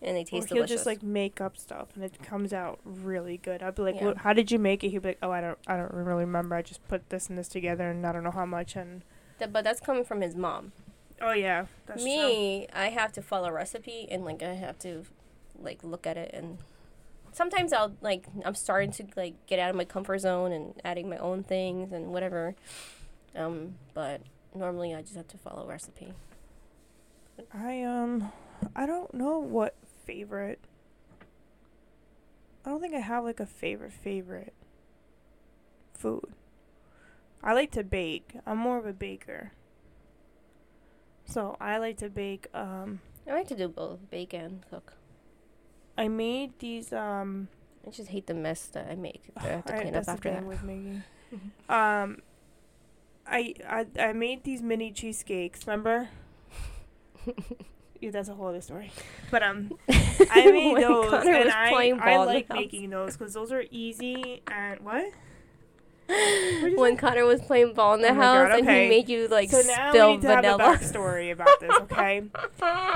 and they Or taste he'll delicious just like make up stuff and it comes out really good. I'll be like, Yeah. "What- "How did you make it?" He'll be like, "Oh, I don't, I don't really remember. I just put this and this together, and I don't know how much." And Th- but that's coming from his mom oh yeah, that's me i have to follow a recipe and like i have to like look at it and sometimes i'll like i'm starting to like get out of my comfort zone and adding my own things and whatever um but normally i just have to follow recipe I um, I don't know what favorite I don't think I have like a favorite favorite food. I like to bake. I'm more of a baker. So I like to bake. Um, I like to do both, bake and cook. I made these. Um, I just hate the mess that I make. That I have to clean up after that. with making. Um, I, I I made these mini cheesecakes. Remember? yeah, that's a whole other story. But um, I made those, Connor and I I ball in the like making those because those are easy and what? When? Connor was playing ball in the Oh house God, and he made you like so now spill we need to have a vanilla. backstory about this, okay?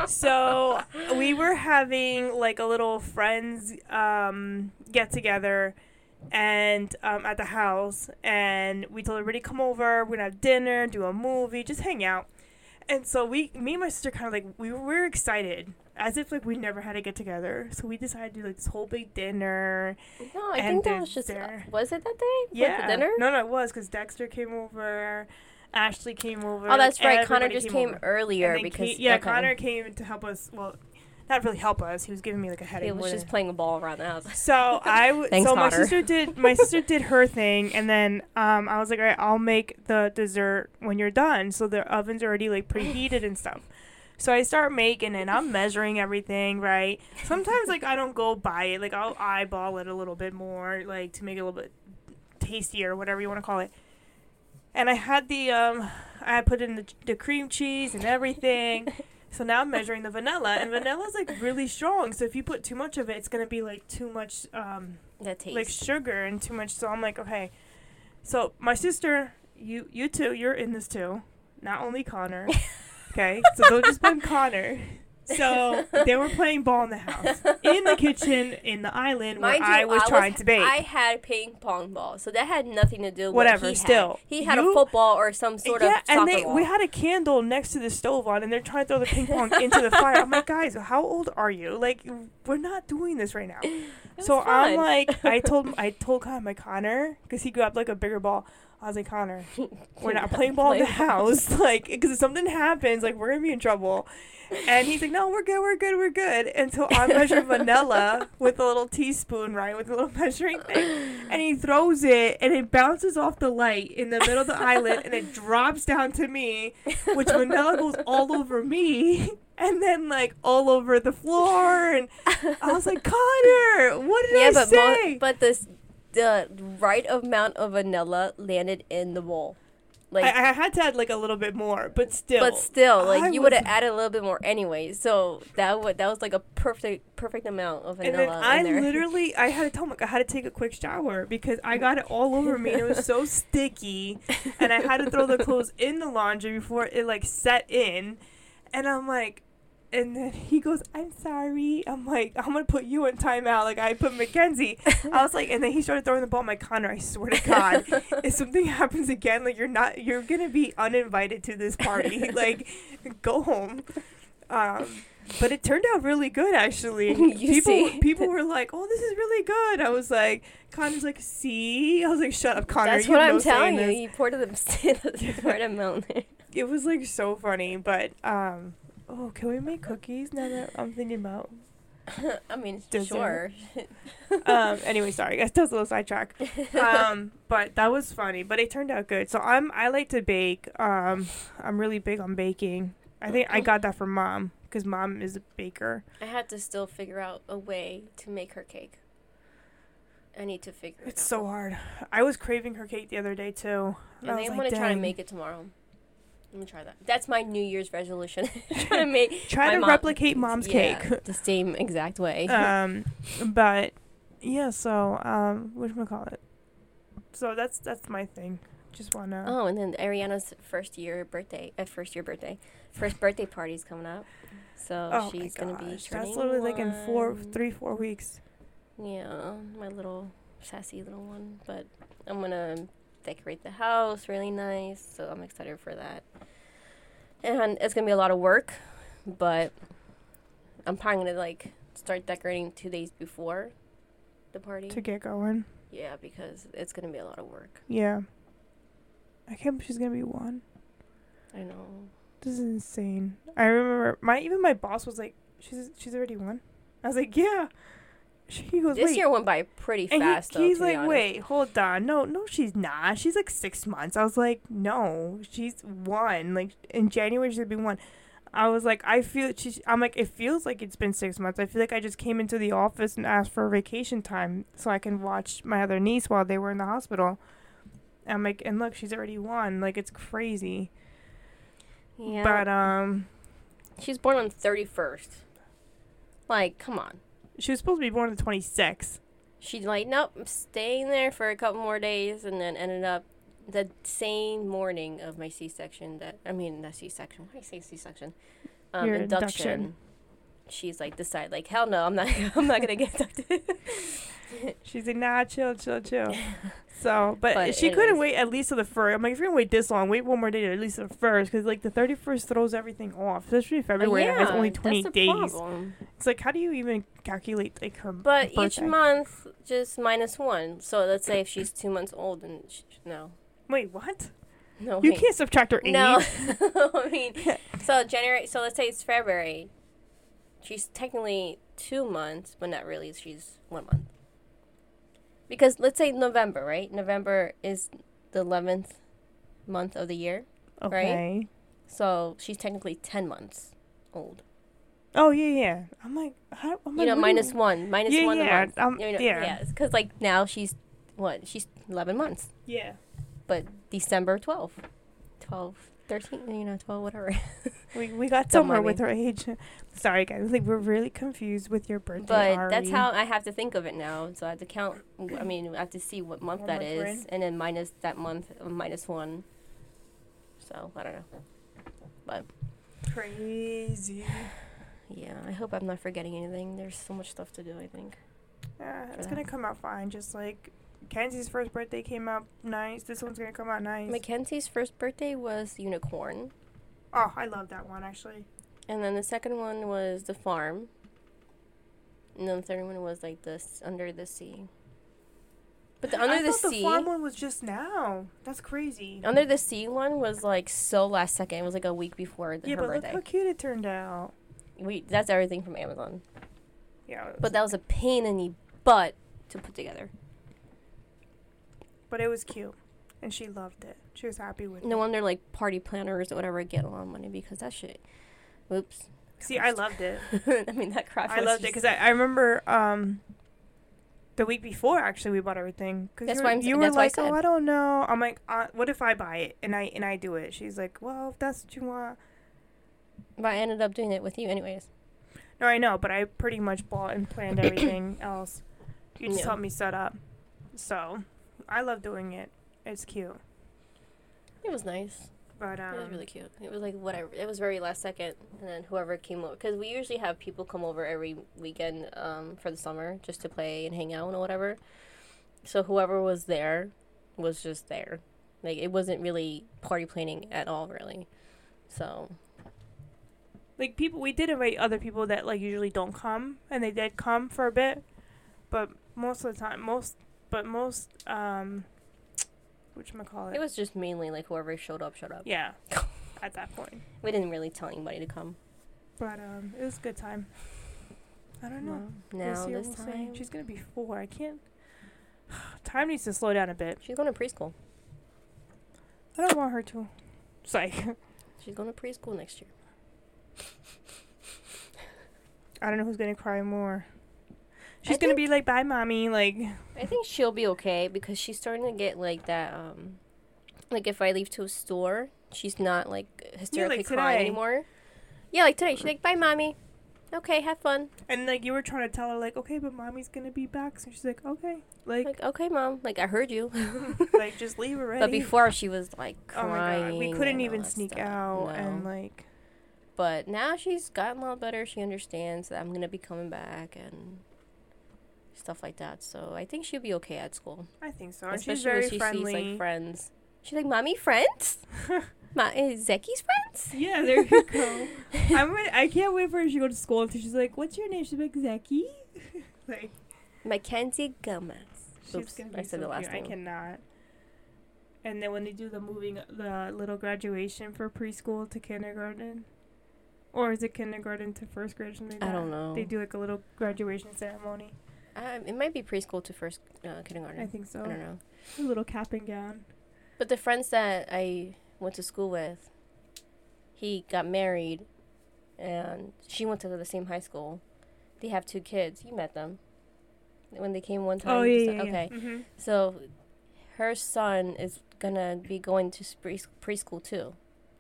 so we were having like a little friends um, get together and um, at the house and we told everybody come over we're gonna have dinner do a movie just hang out and so we me and my sister kind of like we were excited as if like we never had to get together so we decided to do like this whole big dinner no, I think that was just. uh, was it that day? Yeah the dinner? no no it was because dexter came over ashley came over Oh, that's right. Connor just came, over. earlier because Kate- yeah, okay. Connor came to help us. Well, not really help us. He was giving me like a headache. He was just playing a ball around the house. so I w- Thanks, so my sister did my sister did her thing, and then um I was like, all right, I'll make the dessert when you're done. So the oven's already like preheated and stuff. So I start making it. I'm measuring everything right. Sometimes like I don't go by it. Like I'll eyeball it a little bit more, like to make it a little bit tastier, whatever you want to call it. And I had the um, I put in the, the cream cheese and everything. So now I'm measuring the vanilla, and vanilla's like really strong. So if you put too much of it, it's gonna be like too much um, like sugar and too much. So I'm like, okay. So my sister, you you too, you're in this too. Not only Connor. Okay, so don't just blame Connor. So they were playing ball in the house, in the kitchen, in the island where you, I was trying to bake. I had ping pong ball, so that had nothing to do with Whatever, What he still, had. he had you- a football or some sort yeah, of soccer and they ball. we had a candle next to the stove on, and they're trying to throw the ping pong into the fire. I'm like, guys, how old are you? Like, we're not doing this right now. So was I'm like, I told I told Connor, my Connor, because he grabbed like a bigger ball. I was like, Connor, we're not playing ball in the house, like, because if something happens, like, we're gonna be in trouble. And he's like, no, we're good, we're good, we're good. And so I measure vanilla with a little teaspoon, right, with a little measuring thing, and he throws it, and it bounces off the light in the middle of the island, and it drops down to me, which vanilla goes all over me. And then like all over the floor, and I was like, Connor, what did yeah, I but say? mo- but this the right amount of vanilla landed in the bowl. Like, I, I had to add like a little bit more, but still. but still, like I you would have added a little bit more anyway. So that would that was like a perfect perfect amount of vanilla. and then I there. literally, I had to tell I had to take a quick shower because I got it all over me and it was so sticky, and I had to throw the clothes in the laundry before it like set in, and I'm like. And then he goes, I'm sorry. I'm like, I'm gonna put you in timeout. Like I put Mackenzie. I was like, and then he started throwing the ball. I'm like, Connor, I swear to God, if something happens again, like you're not, you're gonna be uninvited to this party. like, go home. Um, but it turned out really good, actually. You people, see? people were like, "Oh, this is really good." I was like, Connor's like, "See," I was like, "Shut up, Connor." That's what I'm telling you. this." You poured the, the right amount there. It was like so funny, but um, oh, can we make cookies now that I'm thinking about? I mean, Dessert. sure. um anyway sorry guys that was a little sidetrack um but that was funny but it turned out good so i'm i like to bake um i'm really big on baking i think i got that from mom because mom is a baker I had to still figure out a way to make her cake. I need to figure it's it out. It's so hard i was craving her cake the other day too And I I was am like, gonna try to make it tomorrow. I'm gonna try that. That's my New Year's resolution. try to make try to mom- replicate mom's yeah, cake the same exact way. um but yeah so um what call it so that's that's my thing just wanna oh, and then Ariana's first year birthday, uh, first year birthday, first birthday party's coming up. So oh she's gonna be turning that's literally like in four one. three four weeks Yeah, my little sassy little one. But I'm gonna decorate the house really nice, so I'm excited for that. And it's gonna be a lot of work, but I'm probably gonna like start decorating two days before the party. to get going yeah, because it's gonna be a lot of work. Yeah. I can't believe she's gonna be one. I know. This is insane. I remember my even my boss was like, She's she's already one. I was like, Yeah. She goes, This wait. year went by pretty and he- fast. though, he's like, wait, hold on. No, no, she's not. She's like six months. I was like, no, she's one. Like in January, she'll be one. I was like, I feel she's. I'm like, it feels like it's been six months. I feel like I just came into the office and asked for vacation time so I can watch my other niece while they were in the hospital. I'm like, and look, she's already one. Like it's crazy. Yeah. But um, She's born on thirty first. Like, come on. She was supposed to be born on the 26th. She's like, nope, I'm staying there for a couple more days, and then ended up the same morning of my C-section. That I mean, the C-section. Why do I say C-section? Um, Your induction. induction. She's like, decide like, hell no, I'm not. I'm not gonna get inducted. She's like, nah, chill, chill, chill. So, but, But she couldn't wait at least to the first. I'm like, if you're gonna wait this long, wait one more day to at least to the first, because like the 31st throws everything off, especially February that has only 20 days. problem. It's like, how do you even calculate like her But each month just minus one. So let's say if she's two months old, and sh- no, Wait, what? no, You wait. can't subtract her age. No, I mean, so January. So let's say it's February. She's technically two months, but not really. She's one month. Because let's say November, right? November is the eleventh month of the year, right? Okay. so she's technically ten months old. Oh yeah, yeah. I'm like, how, I'm you like, know, minus one, minus Yeah, one yeah, month. um, You know, yeah. yeah, because like now she's what? She's eleven months, Yeah. but December 12, 12, 13, You know, twelve, whatever. We we got Don't somewhere with her age. Sorry guys, like we're really confused with your birthday. But that's how I have to think of it now. So I have to count. I mean, I have to see what month What that month is, and then minus that month, uh, minus one. So I don't know. But crazy. Yeah, I hope I'm not forgetting anything. There's so much stuff to do. I think. Yeah, it's that. gonna come out fine. Just like Kenzie's first birthday came out nice. This one's gonna come out nice. Mackenzie's first birthday was unicorn, oh, I love that one actually. and then the second one was the farm. And then the third one was like this under the sea. But the under I the sea, the farm one was just now. That's crazy. under the sea one was like so last second. It was like a week before the, yeah, her but look birthday. how cute it turned out. We that's everything from Amazon. Yeah, But that was a pain in the butt to put together. But it was cute, and she loved it. She was happy with it. No wonder like party planners or whatever get a lot of money because that shit. Whoops. See, I loved it. I mean that crap. I loved it because I, I remember um the week before actually we bought everything. Cause That's you why were, I'm s- you were why I like, oh. I don't know. I'm like, uh, what if I buy it and I and I do it? She's like, well, if that's what you want. But I ended up doing it with you anyways. No, I know, but I pretty much bought and planned everything else. You just Yeah. helped me set up. So, I love doing it. It's cute. It was nice. But um It was really cute. It was like whatever. It was very last second, and then whoever came over because we usually have people come over every weekend um, for the summer just to play and hang out or whatever. So whoever was there was just there. Like it wasn't really party planning at all, really. So like people we did invite other people that like usually don't come and they did come for a bit. But most of the time most but most um whatchamacallit. it It was just mainly like whoever showed up, showed up. Yeah. at that point. We didn't really tell anybody to come. But um it was a good time. I don't know. No, This now this we'll see. time She's gonna be four. I can't time needs to slow down a bit. she's going to preschool. I don't want her to. Psych. She's going to preschool next year. I don't know who's gonna cry more. I She's gonna think- be like, "Bye, mommy." Like, I think she'll be okay because she's starting to get like that. Um, like if I leave to a store, she's not like hysterically crying today. anymore. Yeah, like today, she's like, "Bye, mommy." Okay, have fun. and like you were trying to tell her, like, "Okay, but mommy's gonna be back." So she's like, "Okay," like, Like, okay, mom. Like I heard you. like just leave already. but before she was like oh my crying. god, we couldn't even sneak stuff. out, No. and like, But now she's gotten a lot better. She understands that I'm gonna be coming back and stuff like that. So I think she'll be okay at school. I think so. Especially she's very when she friendly. sees like friends. She's like, "Mommy, friends? Ma, is Zeki's friends?" yeah, there you go. I'm. I can't wait for her to go to school until she's like, "What's your name?" She's like, "Zeki." like, Mackenzie Gomez. she's Oops, gonna be I said so the last cute. I cannot. And then when they do the moving, the little graduation for preschool to kindergarten, or is it kindergarten to first grade something? Like I don't know. They do like a little graduation ceremony. Um, it might be preschool to first uh, kindergarten. I think so. I don't know. A little cap and gown. But the friends that I went to school with, he got married, and she went to the same high school. They have two kids. You met them when they came one time. Oh yeah, said- yeah, Okay. yeah. hmm So, her son is gonna be going to pre- preschool too,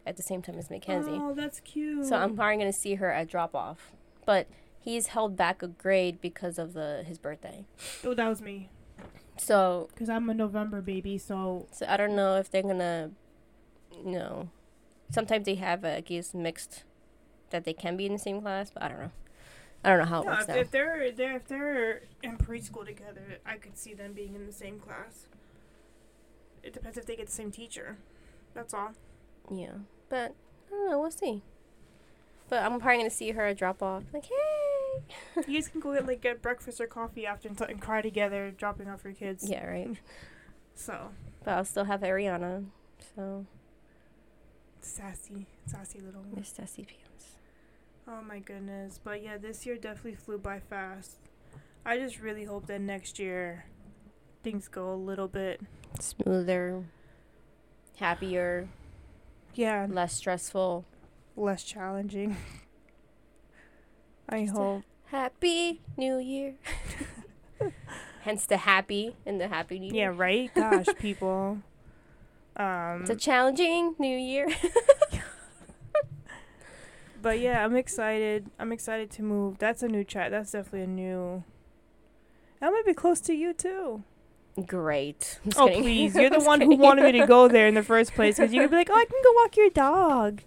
at the same time as Mackenzie. Oh, that's cute. So I'm probably gonna see her at drop off, but he's held back a grade because of the his birthday. Oh, that was me. So, Cause I'm a November baby, so so I don't know if they're gonna, you know, sometimes they have uh, I guess mixed that they can be in the same class, but I don't know. I don't know how it works if, now. if they're they're if they're in preschool together, I could see them being in the same class. It depends if they get the same teacher. That's all. Yeah, but I don't know. We'll see. But I'm probably gonna see her drop off. Like, hey. you guys can go get like get breakfast or coffee after and, t- and cry together, dropping off your kids. Yeah, right. So But I'll still have Ariana. So sassy, sassy little. there's sassy pants. Oh my goodness. But yeah, this year definitely flew by fast. I just really hope that next year things go a little bit Smoother, happier, yeah, less stressful. Less challenging. I Just hope. Happy New Year. Hence the happy and the happy New year. Yeah, right? Gosh, people. Um It's a challenging New Year. but yeah, I'm excited. I'm excited to move. That's a new chat. That's definitely a new That might be close to you too. Great. Oh kidding. please, you're the one who wanted me to go there in the first place because you could be like, "Oh, I can go walk your dog,"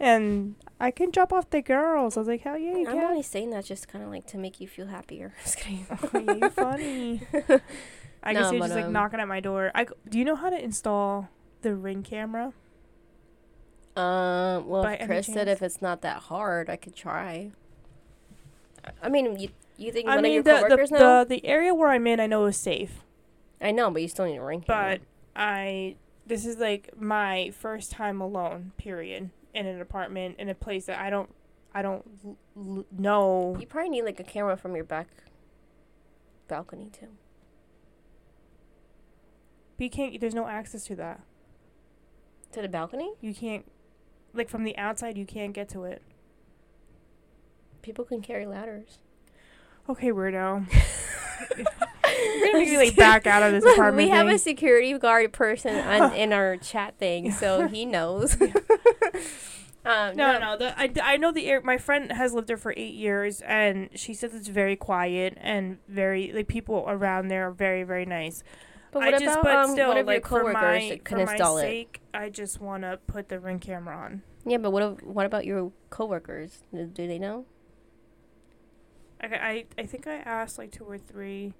and I can drop off the girls. I was like, "Hell yeah, you I'm can!" only saying that just kind of like to make you feel happier. Just kidding. Oh, yeah, you funny. I guess No, you're just like um, knocking at my door. I do you know how to install the ring camera? Um. Well, By if Chris said if it's not that hard, I could try. I- mean, you you think I one mean, of your the, coworkers the, know? the the area where I'm in, I know is safe, I know, but you still need a ring. camera. but I this is like my first time alone. Period. In an apartment in a place that I don't I don't l- l- know. you probably need like a camera from your back balcony too. But you can't. There's no access to that. To the balcony, You can't. Like from the outside, you can't get to it. people can carry ladders. Okay, weirdo. We're gonna you like back out of this apartment. we have thing. a security guard person on, in our chat thing, so he knows. Um, No, no, the, I, I know the air. My friend has lived there for eight years, and she says it's very quiet and very like people around there are very very nice. But I what just, about but um, still, like your for coworkers my that can for my install it? sake, I just want to put the ring camera on. Yeah, but what what about your coworkers? Do do they know? I, I, I think I asked like two or three.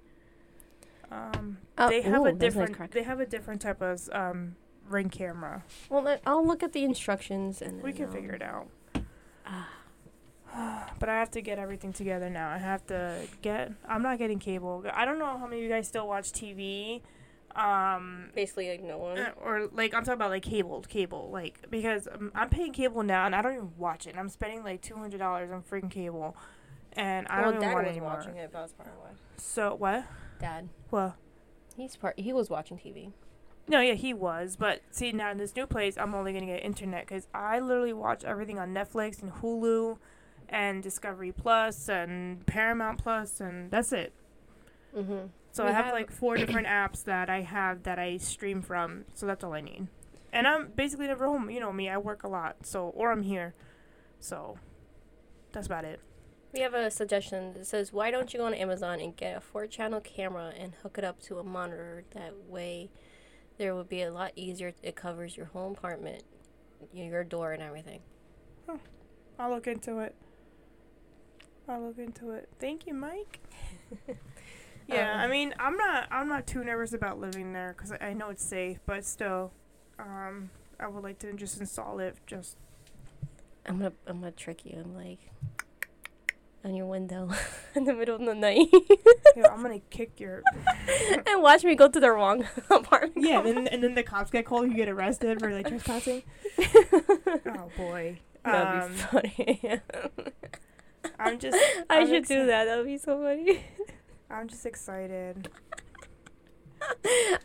Um, Oh, they have ooh, a that's nice different. They have a different type of um ring camera. Well, let, I'll look at the instructions and We then, can figure it out. ah. But I have to get everything together now. I have to get. I'm not getting cable. I don't know how many of you guys still watch TV, um, Basically, like no one. uh, or like I'm talking about like cable, cable, like because um, I'm paying cable now and I don't even watch it. And I'm spending like two hundred dollars on freaking cable, and I well, don't even Dad want was it anymore. watching it. That was part of why. So what? Dad, Well, he's part. He was watching TV. No, yeah, he was. But see, now in this new place, I'm only gonna get internet because I literally watch everything on Netflix and Hulu, and Discovery Plus and Paramount Plus, and that's it. Mm-hmm. So We I have, have- like four different apps that I have that I stream from. So that's all I need. And I'm basically never home. You know me, I work a lot. So or I'm here. So that's about it. We have a suggestion that says, "Why don't you go on Amazon and get a four-channel camera and hook it up to a monitor? That way, there will be a lot easier. It covers your whole apartment, your door, and everything." I'll look into it. I'll look into it. Thank you, Mike. yeah, Um, I mean, I'm not I'm not too nervous about living there I I know it's safe, but still um I would like to just install it just I'm gonna, I'm gonna trick you. I'm like on your window in the middle of the night, I'm to kick your and watch me go to the wrong apartment. Yeah, and then, and then the cops get called, you get arrested for like trespassing. oh boy. that'd be Um, funny. I'm just I I'm should do that. That'd be so funny. I'm just excited.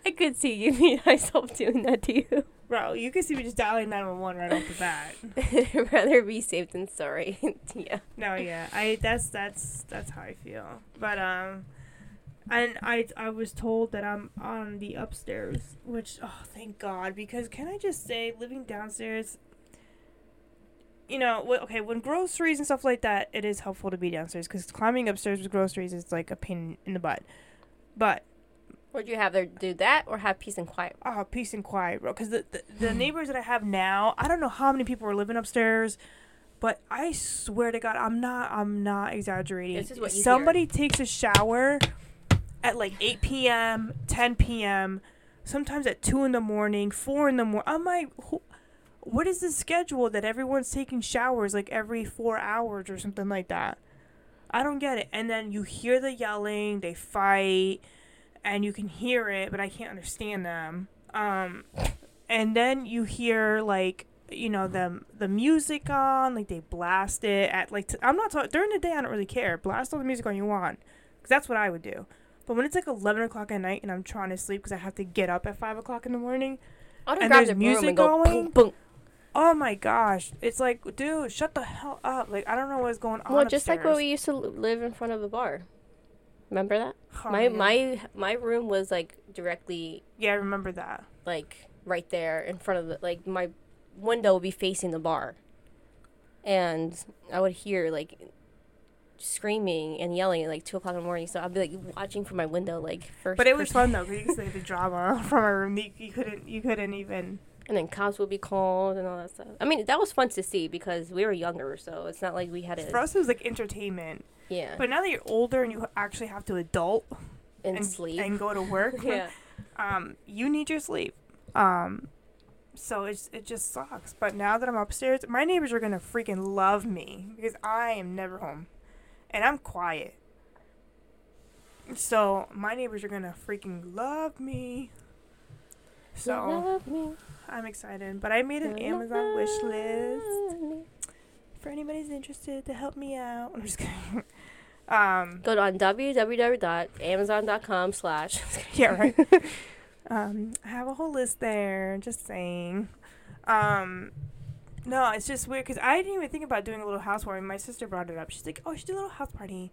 I could see you me myself doing that to you. Bro, you could see me just dialing 911 right off the bat. I'd rather be safe than sorry. yeah. No, yeah, I that's that's that's how I feel. But um, and I I was told that I'm on the upstairs, which oh thank God because can I just say living downstairs. You know, okay, when groceries and stuff like that, it is helpful to be downstairs because climbing upstairs with groceries is like a pain in the butt. But Would you have her do that or have peace and quiet? oh, peace and quiet, bro. Because the, the the neighbors that I have now, I don't know how many people are living upstairs, but I swear to God, I'm not. I'm not exaggerating. This is what you hear. Somebody takes a shower at like 8 p.m., 10 p.m., sometimes at two in the morning, four in the morning. I'm like, who, what is the schedule that everyone's taking showers like every four hours or something like that? I don't get it. And then you hear the yelling, they fight, and you can hear it, but I can't understand them. Um, and then you hear like you know the the music on, like they blast it at like t- I'm not talking during the day. I don't really care. Blast all the music on you want, because that's what I would do. But when it's like 11 o'clock at night and I'm trying to sleep because I have to get up at 5 o'clock in the morning, I'll And there's the music and go going? boom, boom. oh my gosh, it's like, dude, shut the hell up! Like I don't know what's going on. Well, just like when upstairs. we used to live in front of the bar. Remember that? Oh, my yeah. my my room was like directly yeah, I remember that. like right there in front of the like my window would be facing the bar. And I would hear like screaming and yelling at like two o'clock in the morning. So I'd be like watching from my window like first. But it was person- fun though because see the drama from our room. You, you couldn't, you couldn't even. And then cops would be called and all that stuff. I mean, that was fun to see because we were younger, so it's not like we had to. For us, it was like entertainment. yeah. But now that you're older and you actually have to adult and, and sleep. and go to work, yeah. um, you need your sleep. Um, so it's it just sucks. But now that I'm upstairs, my neighbors are gonna freaking love me because I am never home, and I'm quiet. So my neighbors are gonna freaking love me. So I'm excited. But I made an Amazon wish list for anybody's interested to help me out. I'm just kidding. Um, Go on www.amazon.com slash. yeah, right. um, I have a whole list there. Just saying. Um, no, it's just weird because I didn't even think about doing a little housewarming. My sister brought it up. She's like, "Oh, should do a little house party,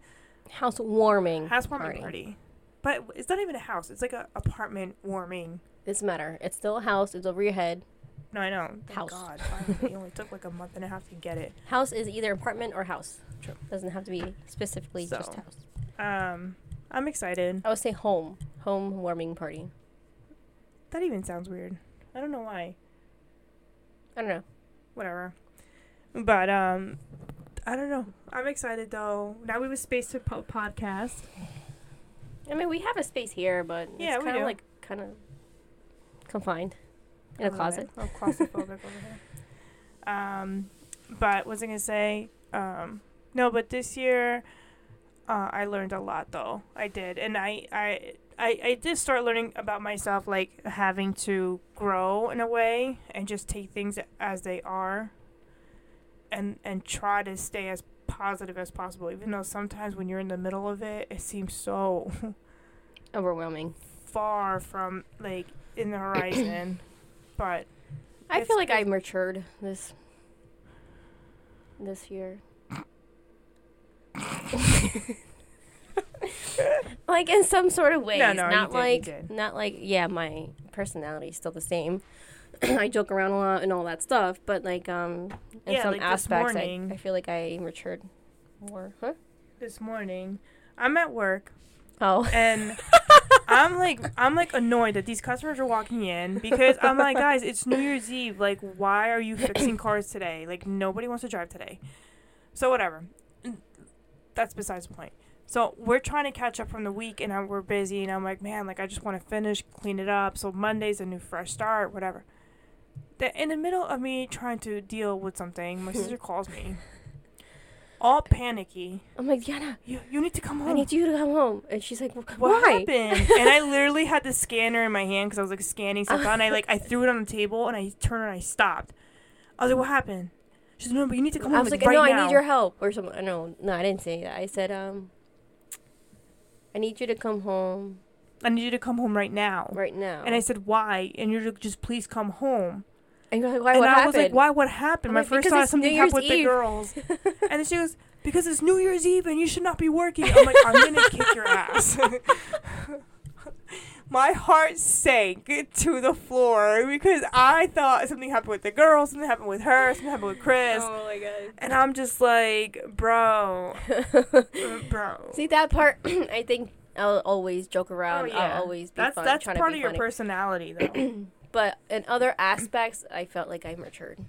Housewarming. housewarming party." But it's not even a house. It's like a apartment warming. Doesn't matter. It's still a house. It's over your head. No, I know. Thank House. God, it only took like a month and a half to get it. House is either apartment or house. True. Doesn't have to be specifically just house. Um, I'm excited. I would say home. Home warming party. That even sounds weird. I don't know why. I don't know. whatever. But um, I don't know. I'm excited though. Now we have a space to po- podcast. I mean, we have a space here, but Yeah, it's kind of like kind of confined in a closet. it. Claustrophobic over here. Um, but was I gonna say? Um, no, but this year, uh, I learned a lot though. I did, and I I. I, I did start learning about myself, like having to grow in a way and just take things as they are, and and try to stay as positive as possible. Even though sometimes when you're in the middle of it, it seems so Overwhelming. far from like in the horizon. but I feel like I matured this this year. like in some sort of ways, no, you not you like did. not like yeah, my personality is still the same. I joke around a lot and all that stuff, but like um in Yeah, some like aspects I, I feel like I matured more. Huh? this morning, I'm at work Oh. and I'm like I'm like annoyed that these customers are walking in because I'm like, guys, it's New Year's Eve. Like, why are you fixing cars today? Like, nobody wants to drive today. So whatever. That's besides the point. So we're trying to catch up from the week, and I, we're busy, and I'm like, man, like I just want to finish, clean it up. So Monday's a new fresh start, whatever. The, in the middle of me trying to deal with something, my sister calls me, all panicky. I'm like, Diana, You you need to come home. I need you to come home. And she's like, What why? happened? and I literally had the scanner in my hand because I was like scanning stuff. and I like I threw it on the table and I turned and I stopped. I was like, "What happened?" She's like, "No, but you need to come I home I was like, like, right no, now." I need your help or something. No, no, I didn't say that. I said, um, I need you to come home I need you to come home right now. right now. And I said, why? And you're like, just please come home. And you're like, why? and what I happened? was like, why? What happened? I'm My first "Because thought something New happened with Year's the girls. and then she goes, because it's New Year's Eve and you should not be working. I'm like, I'm gonna kick your ass. My heart sank to the floor because I thought something happened with the girls, something happened with her, something happened with Chris. Oh my god. And I'm just like, bro, bro. See that part? I think I'll always joke around. Oh, yeah. I'll always be That's fun, that's part of your funny. personality, though. But in other aspects, I felt like I matured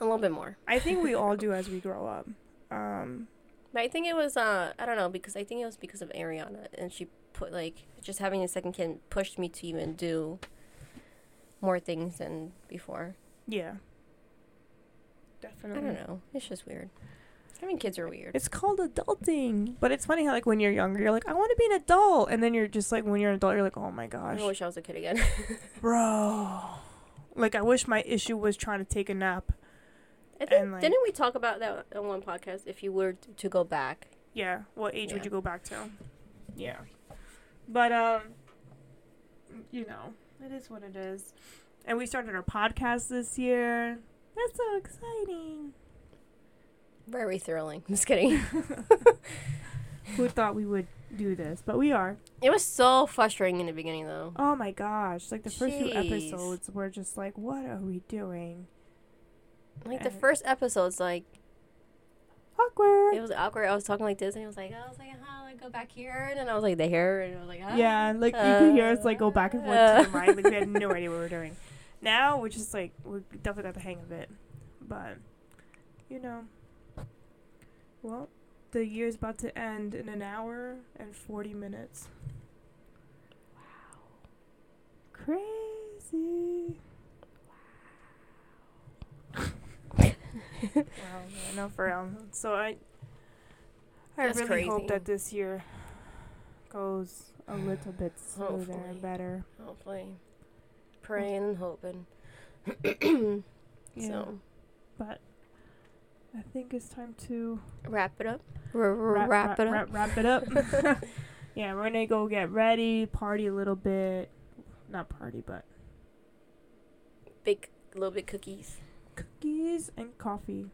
a little bit more. I think we all do as we grow up. Um, But I think it was uh I don't know because I think it was because of Ariana and she put like just having a second kid pushed me to even do more things than before. yeah, Definitely. I don't know. It's just weird. Having kids are weird. It's called adulting. But it's funny how like when you're younger, you're like, I want to be an adult, and then you're just like, when you're an adult, you're like, oh my gosh, I wish I was a kid again. bro. Like I wish my issue was trying to take a nap. I think And, like- didn't we talk about that on one podcast? If you were to go back, Yeah. What age would you go back to? Yeah. But um, you know, it is what it is. And we started our podcast this year. That's so exciting. Very thrilling. I'm just kidding. Who thought we would do this? But we are. it was so frustrating in the beginning though. Oh my gosh. Like the first few Jeez. episodes were just like, what are we doing? Like the And- first episode's like Awkward. it was awkward. I was talking like this, and I was like, I was like, huh, like go back here, and then I was like, the hair, and I was like, huh? yeah, like you could hear us like go back and forth to the Uh. mic. Like we had no idea what we were doing. Now we're just like we definitely got the hang of it. But you know, well, the year's about to end in an hour and forty minutes. Wow, crazy. wow, yeah, no for real. So I, I That's really hope that this year goes a little bit smoother Hopefully. and better. Hopefully, praying and hoping. Yeah. So But I think it's time to wrap it up. R- wrap, wrap, it up. Wrap, wrap it up. yeah, we're gonna go get ready, party a little bit. Not party, but Big little bit cookies, cookies and coffee.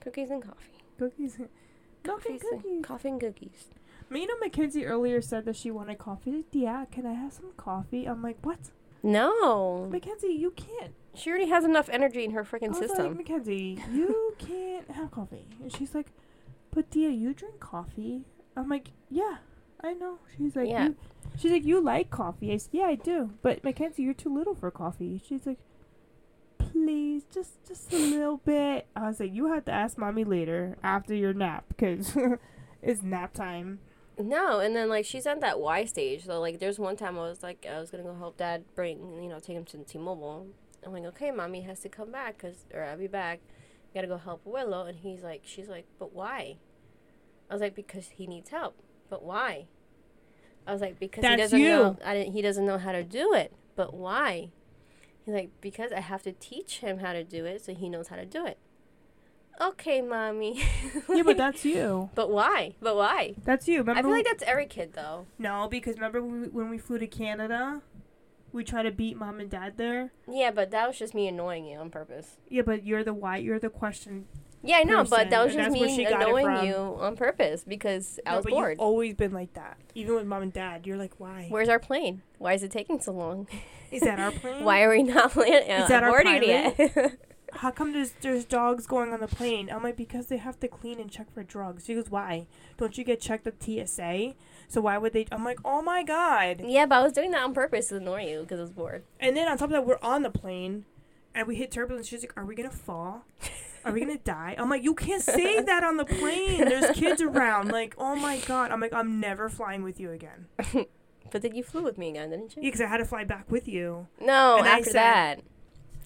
cookies and coffee. Cookies. and- Coffee and Cookies and- coffee and cookies. Me, you know, Mackenzie earlier said that she wanted coffee. Yeah, can I have some coffee? I'm like, what? No, Mackenzie, you can't. She already has enough energy in her I freaking like, system. Mackenzie, you can't have coffee. And she's like, but Tia, you drink coffee? I'm like, yeah, I know. She's like, Yeah. you, she's like, you like coffee? I said, yeah, I do. But Mackenzie, you're too little for coffee. She's like, please, just just a little bit. I was like, you have to ask mommy later after your nap because it's nap time. No, and then like she's at that Y stage. So like, there's one time I was like, I was gonna go help dad bring, you know, take him to the T-Mobile. I'm like, okay, mommy has to come back, cause or I'll be back. I Gotta go help Willow, and he's like, she's like, but why? I was like, because he needs help. But why? I was like, because he That's doesn't you. know. I didn't. He doesn't know how to do it. But why? He's like, because I have to teach him how to do it, so he knows how to do it. Okay, mommy. yeah, but that's you. But why? But why? That's you. Remember? I feel like that's every kid though. no, because remember when we, when we flew to Canada, we try to beat mom and dad there. Yeah, but that was just me annoying you on purpose. Yeah, but you're the why. You're the question. Yeah, I know, person, but that was just me she got it annoying you on purpose because I No, was but bored. You've always been like that, even with mom and dad. You're like, why? Where's our plane? Why is it taking so long? Is that our plane? Why are we not landing? Is that uh, our boarded yet? How come there's there's dogs going on the plane? I'm like, because they have to clean and check for drugs. She goes, why? Don't you get checked at TSA? So why would they? I'm like, oh my god. yeah, but I was doing that on purpose to annoy you because I was bored. And then on top of that, we're on the plane, and we hit turbulence. She's like, are we gonna fall? Are we gonna die? I'm like, you can't say that on the plane. There's kids around. Like, oh my god. I'm like, I'm never flying with you again. But then you flew with me again, didn't you? Yeah, because I had to fly back with you. No, And after said- that.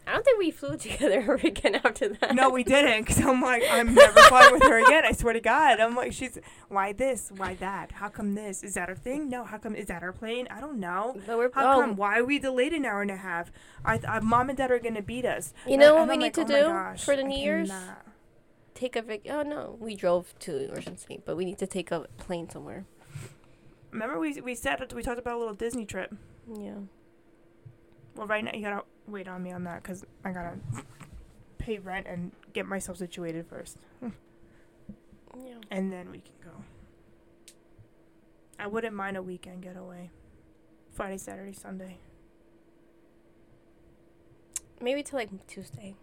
I don't think we flew together again after that. No, we didn't. Because I'm like, I'm never flying with her again. I swear to God. I'm like, she's, why this? Why that? How come this? Is that our thing? No. How come? Is that our plane? I don't know. But we're How oh, come? Why are we delayed an hour and a half? I, I uh, mom and dad are gonna beat us. You know what we need like, to oh do gosh, for the New Year's? take a vac. Oh no, we drove to Ocean City, but we need to take a plane somewhere. remember we we said we talked about a little Disney trip. Yeah. Well, right now you gotta wait on me on that because I gotta pay rent and get myself situated first, Yeah. and then we can go. I wouldn't mind a weekend getaway. Friday, Saturday, Sunday. Maybe till like Tuesday.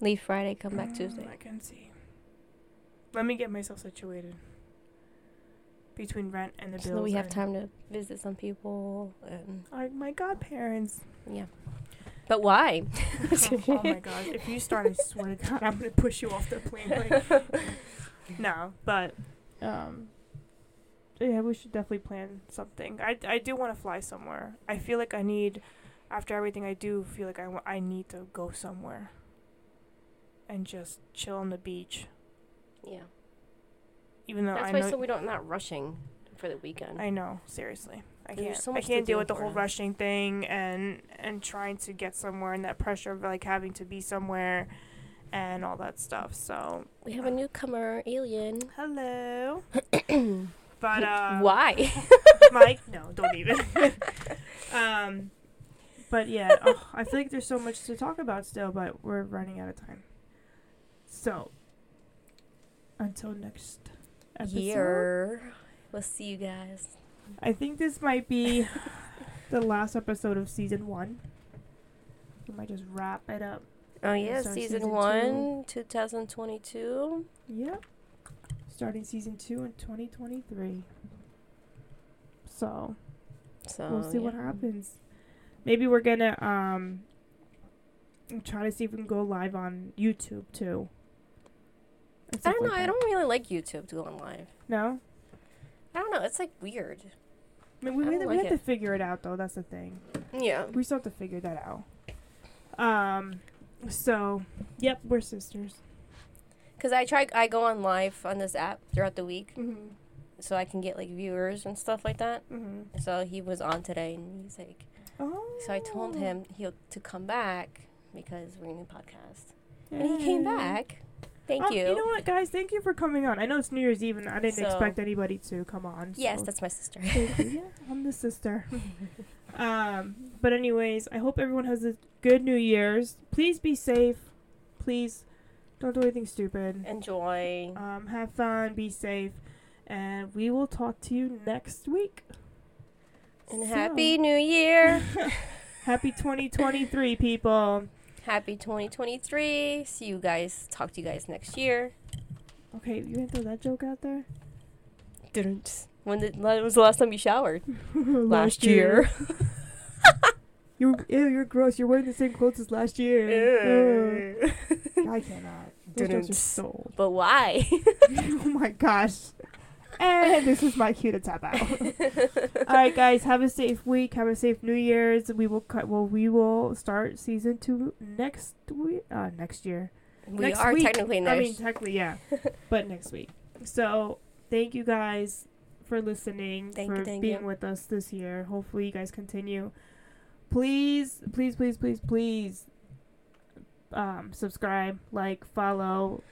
Leave Friday, come back Mm, Tuesday. I can see. Let me get myself situated. Between rent and the bills. So we have time to visit some people and Oh, my godparents. Yeah. But why? oh my god! If you start, I swear to God, I'm gonna push you off the plane. Like, no, but um, yeah, we should definitely plan something. I I do want to fly somewhere. I feel like I need, after everything I do, feel like I I need to go somewhere. And just chill on the beach, Yeah. even though That's I why know so we don't not rushing for the weekend. I know seriously. I There's can't. so I can't deal with the whole rushing thing and and trying to get somewhere and that pressure of like having to be somewhere, and all that stuff. So we have a newcomer, Alien. hello. but uh, why? Mike, no, don't even. um, but yeah, oh, I feel like there's so much to talk about still, but we're running out of time. So until next episode, Year. We'll see you guys. I think this might be the last episode of season one. We might just wrap it up. Oh yeah, season, season one, 2022. Yep. Starting season two in 2023. So So we'll see what happens. Maybe we're gonna um try to see if we can go live on YouTube too. I don't know. like I don't really like YouTube to go on live. No, I don't know. It's like weird. I mean, we, I we, don't we like have to figure it out though. That's the thing. Yeah. We still have to figure that out. Um. So, yep, we're sisters. Cause I try. I go on live on this app throughout the week, Mm-hmm. so I can get like viewers and stuff like that. Mm-hmm. So he was on today, and he's like, Oh. so I told him he'll to come back because we're a new podcast, and he came back. Thank Oh, you. You know what, guys? Thank you for coming on. I know it's New Year's Eve, and I didn't So- expect anybody to come on. Yes, that's my sister. yeah, I'm the sister. um, but anyways, I hope everyone has a good New Year's. Please be safe. Please don't do anything stupid. Enjoy. Um, have fun. Be safe, and we will talk to you next week. And So, happy New Year. happy 2023, people. Happy 2023. See you guys. Talk to you guys next year. Okay, you gonna throw that joke out there? Didn't. When did, when was the last time you showered? Last year. You're ew, you're gross. You're wearing the same clothes as last year. I cannot. Those jokes are Didn't. so. But why? oh my gosh. And this is my cue to tap out. All right, guys. Have a safe week. Have a safe New Year's. We will cut. Well, we will start season two next week. Uh, next year. we Next are week. technically next. I mean, technically, yeah, but next week. So, thank you guys for listening, Thank for you, thank being you. with us this year. Hopefully, you guys continue. Please, please, please, please, please, um, subscribe, like, follow.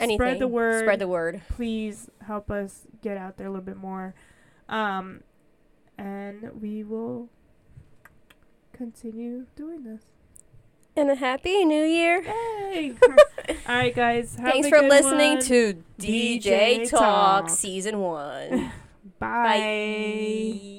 Anything. Spread the word. Spread the word. Please help us get out there a little bit more, um, and we will continue doing this. And a happy New Year. Yay! All right, guys. Thanks for listening one. to DJ, DJ Talk Talk. Season 1. Bye. Bye.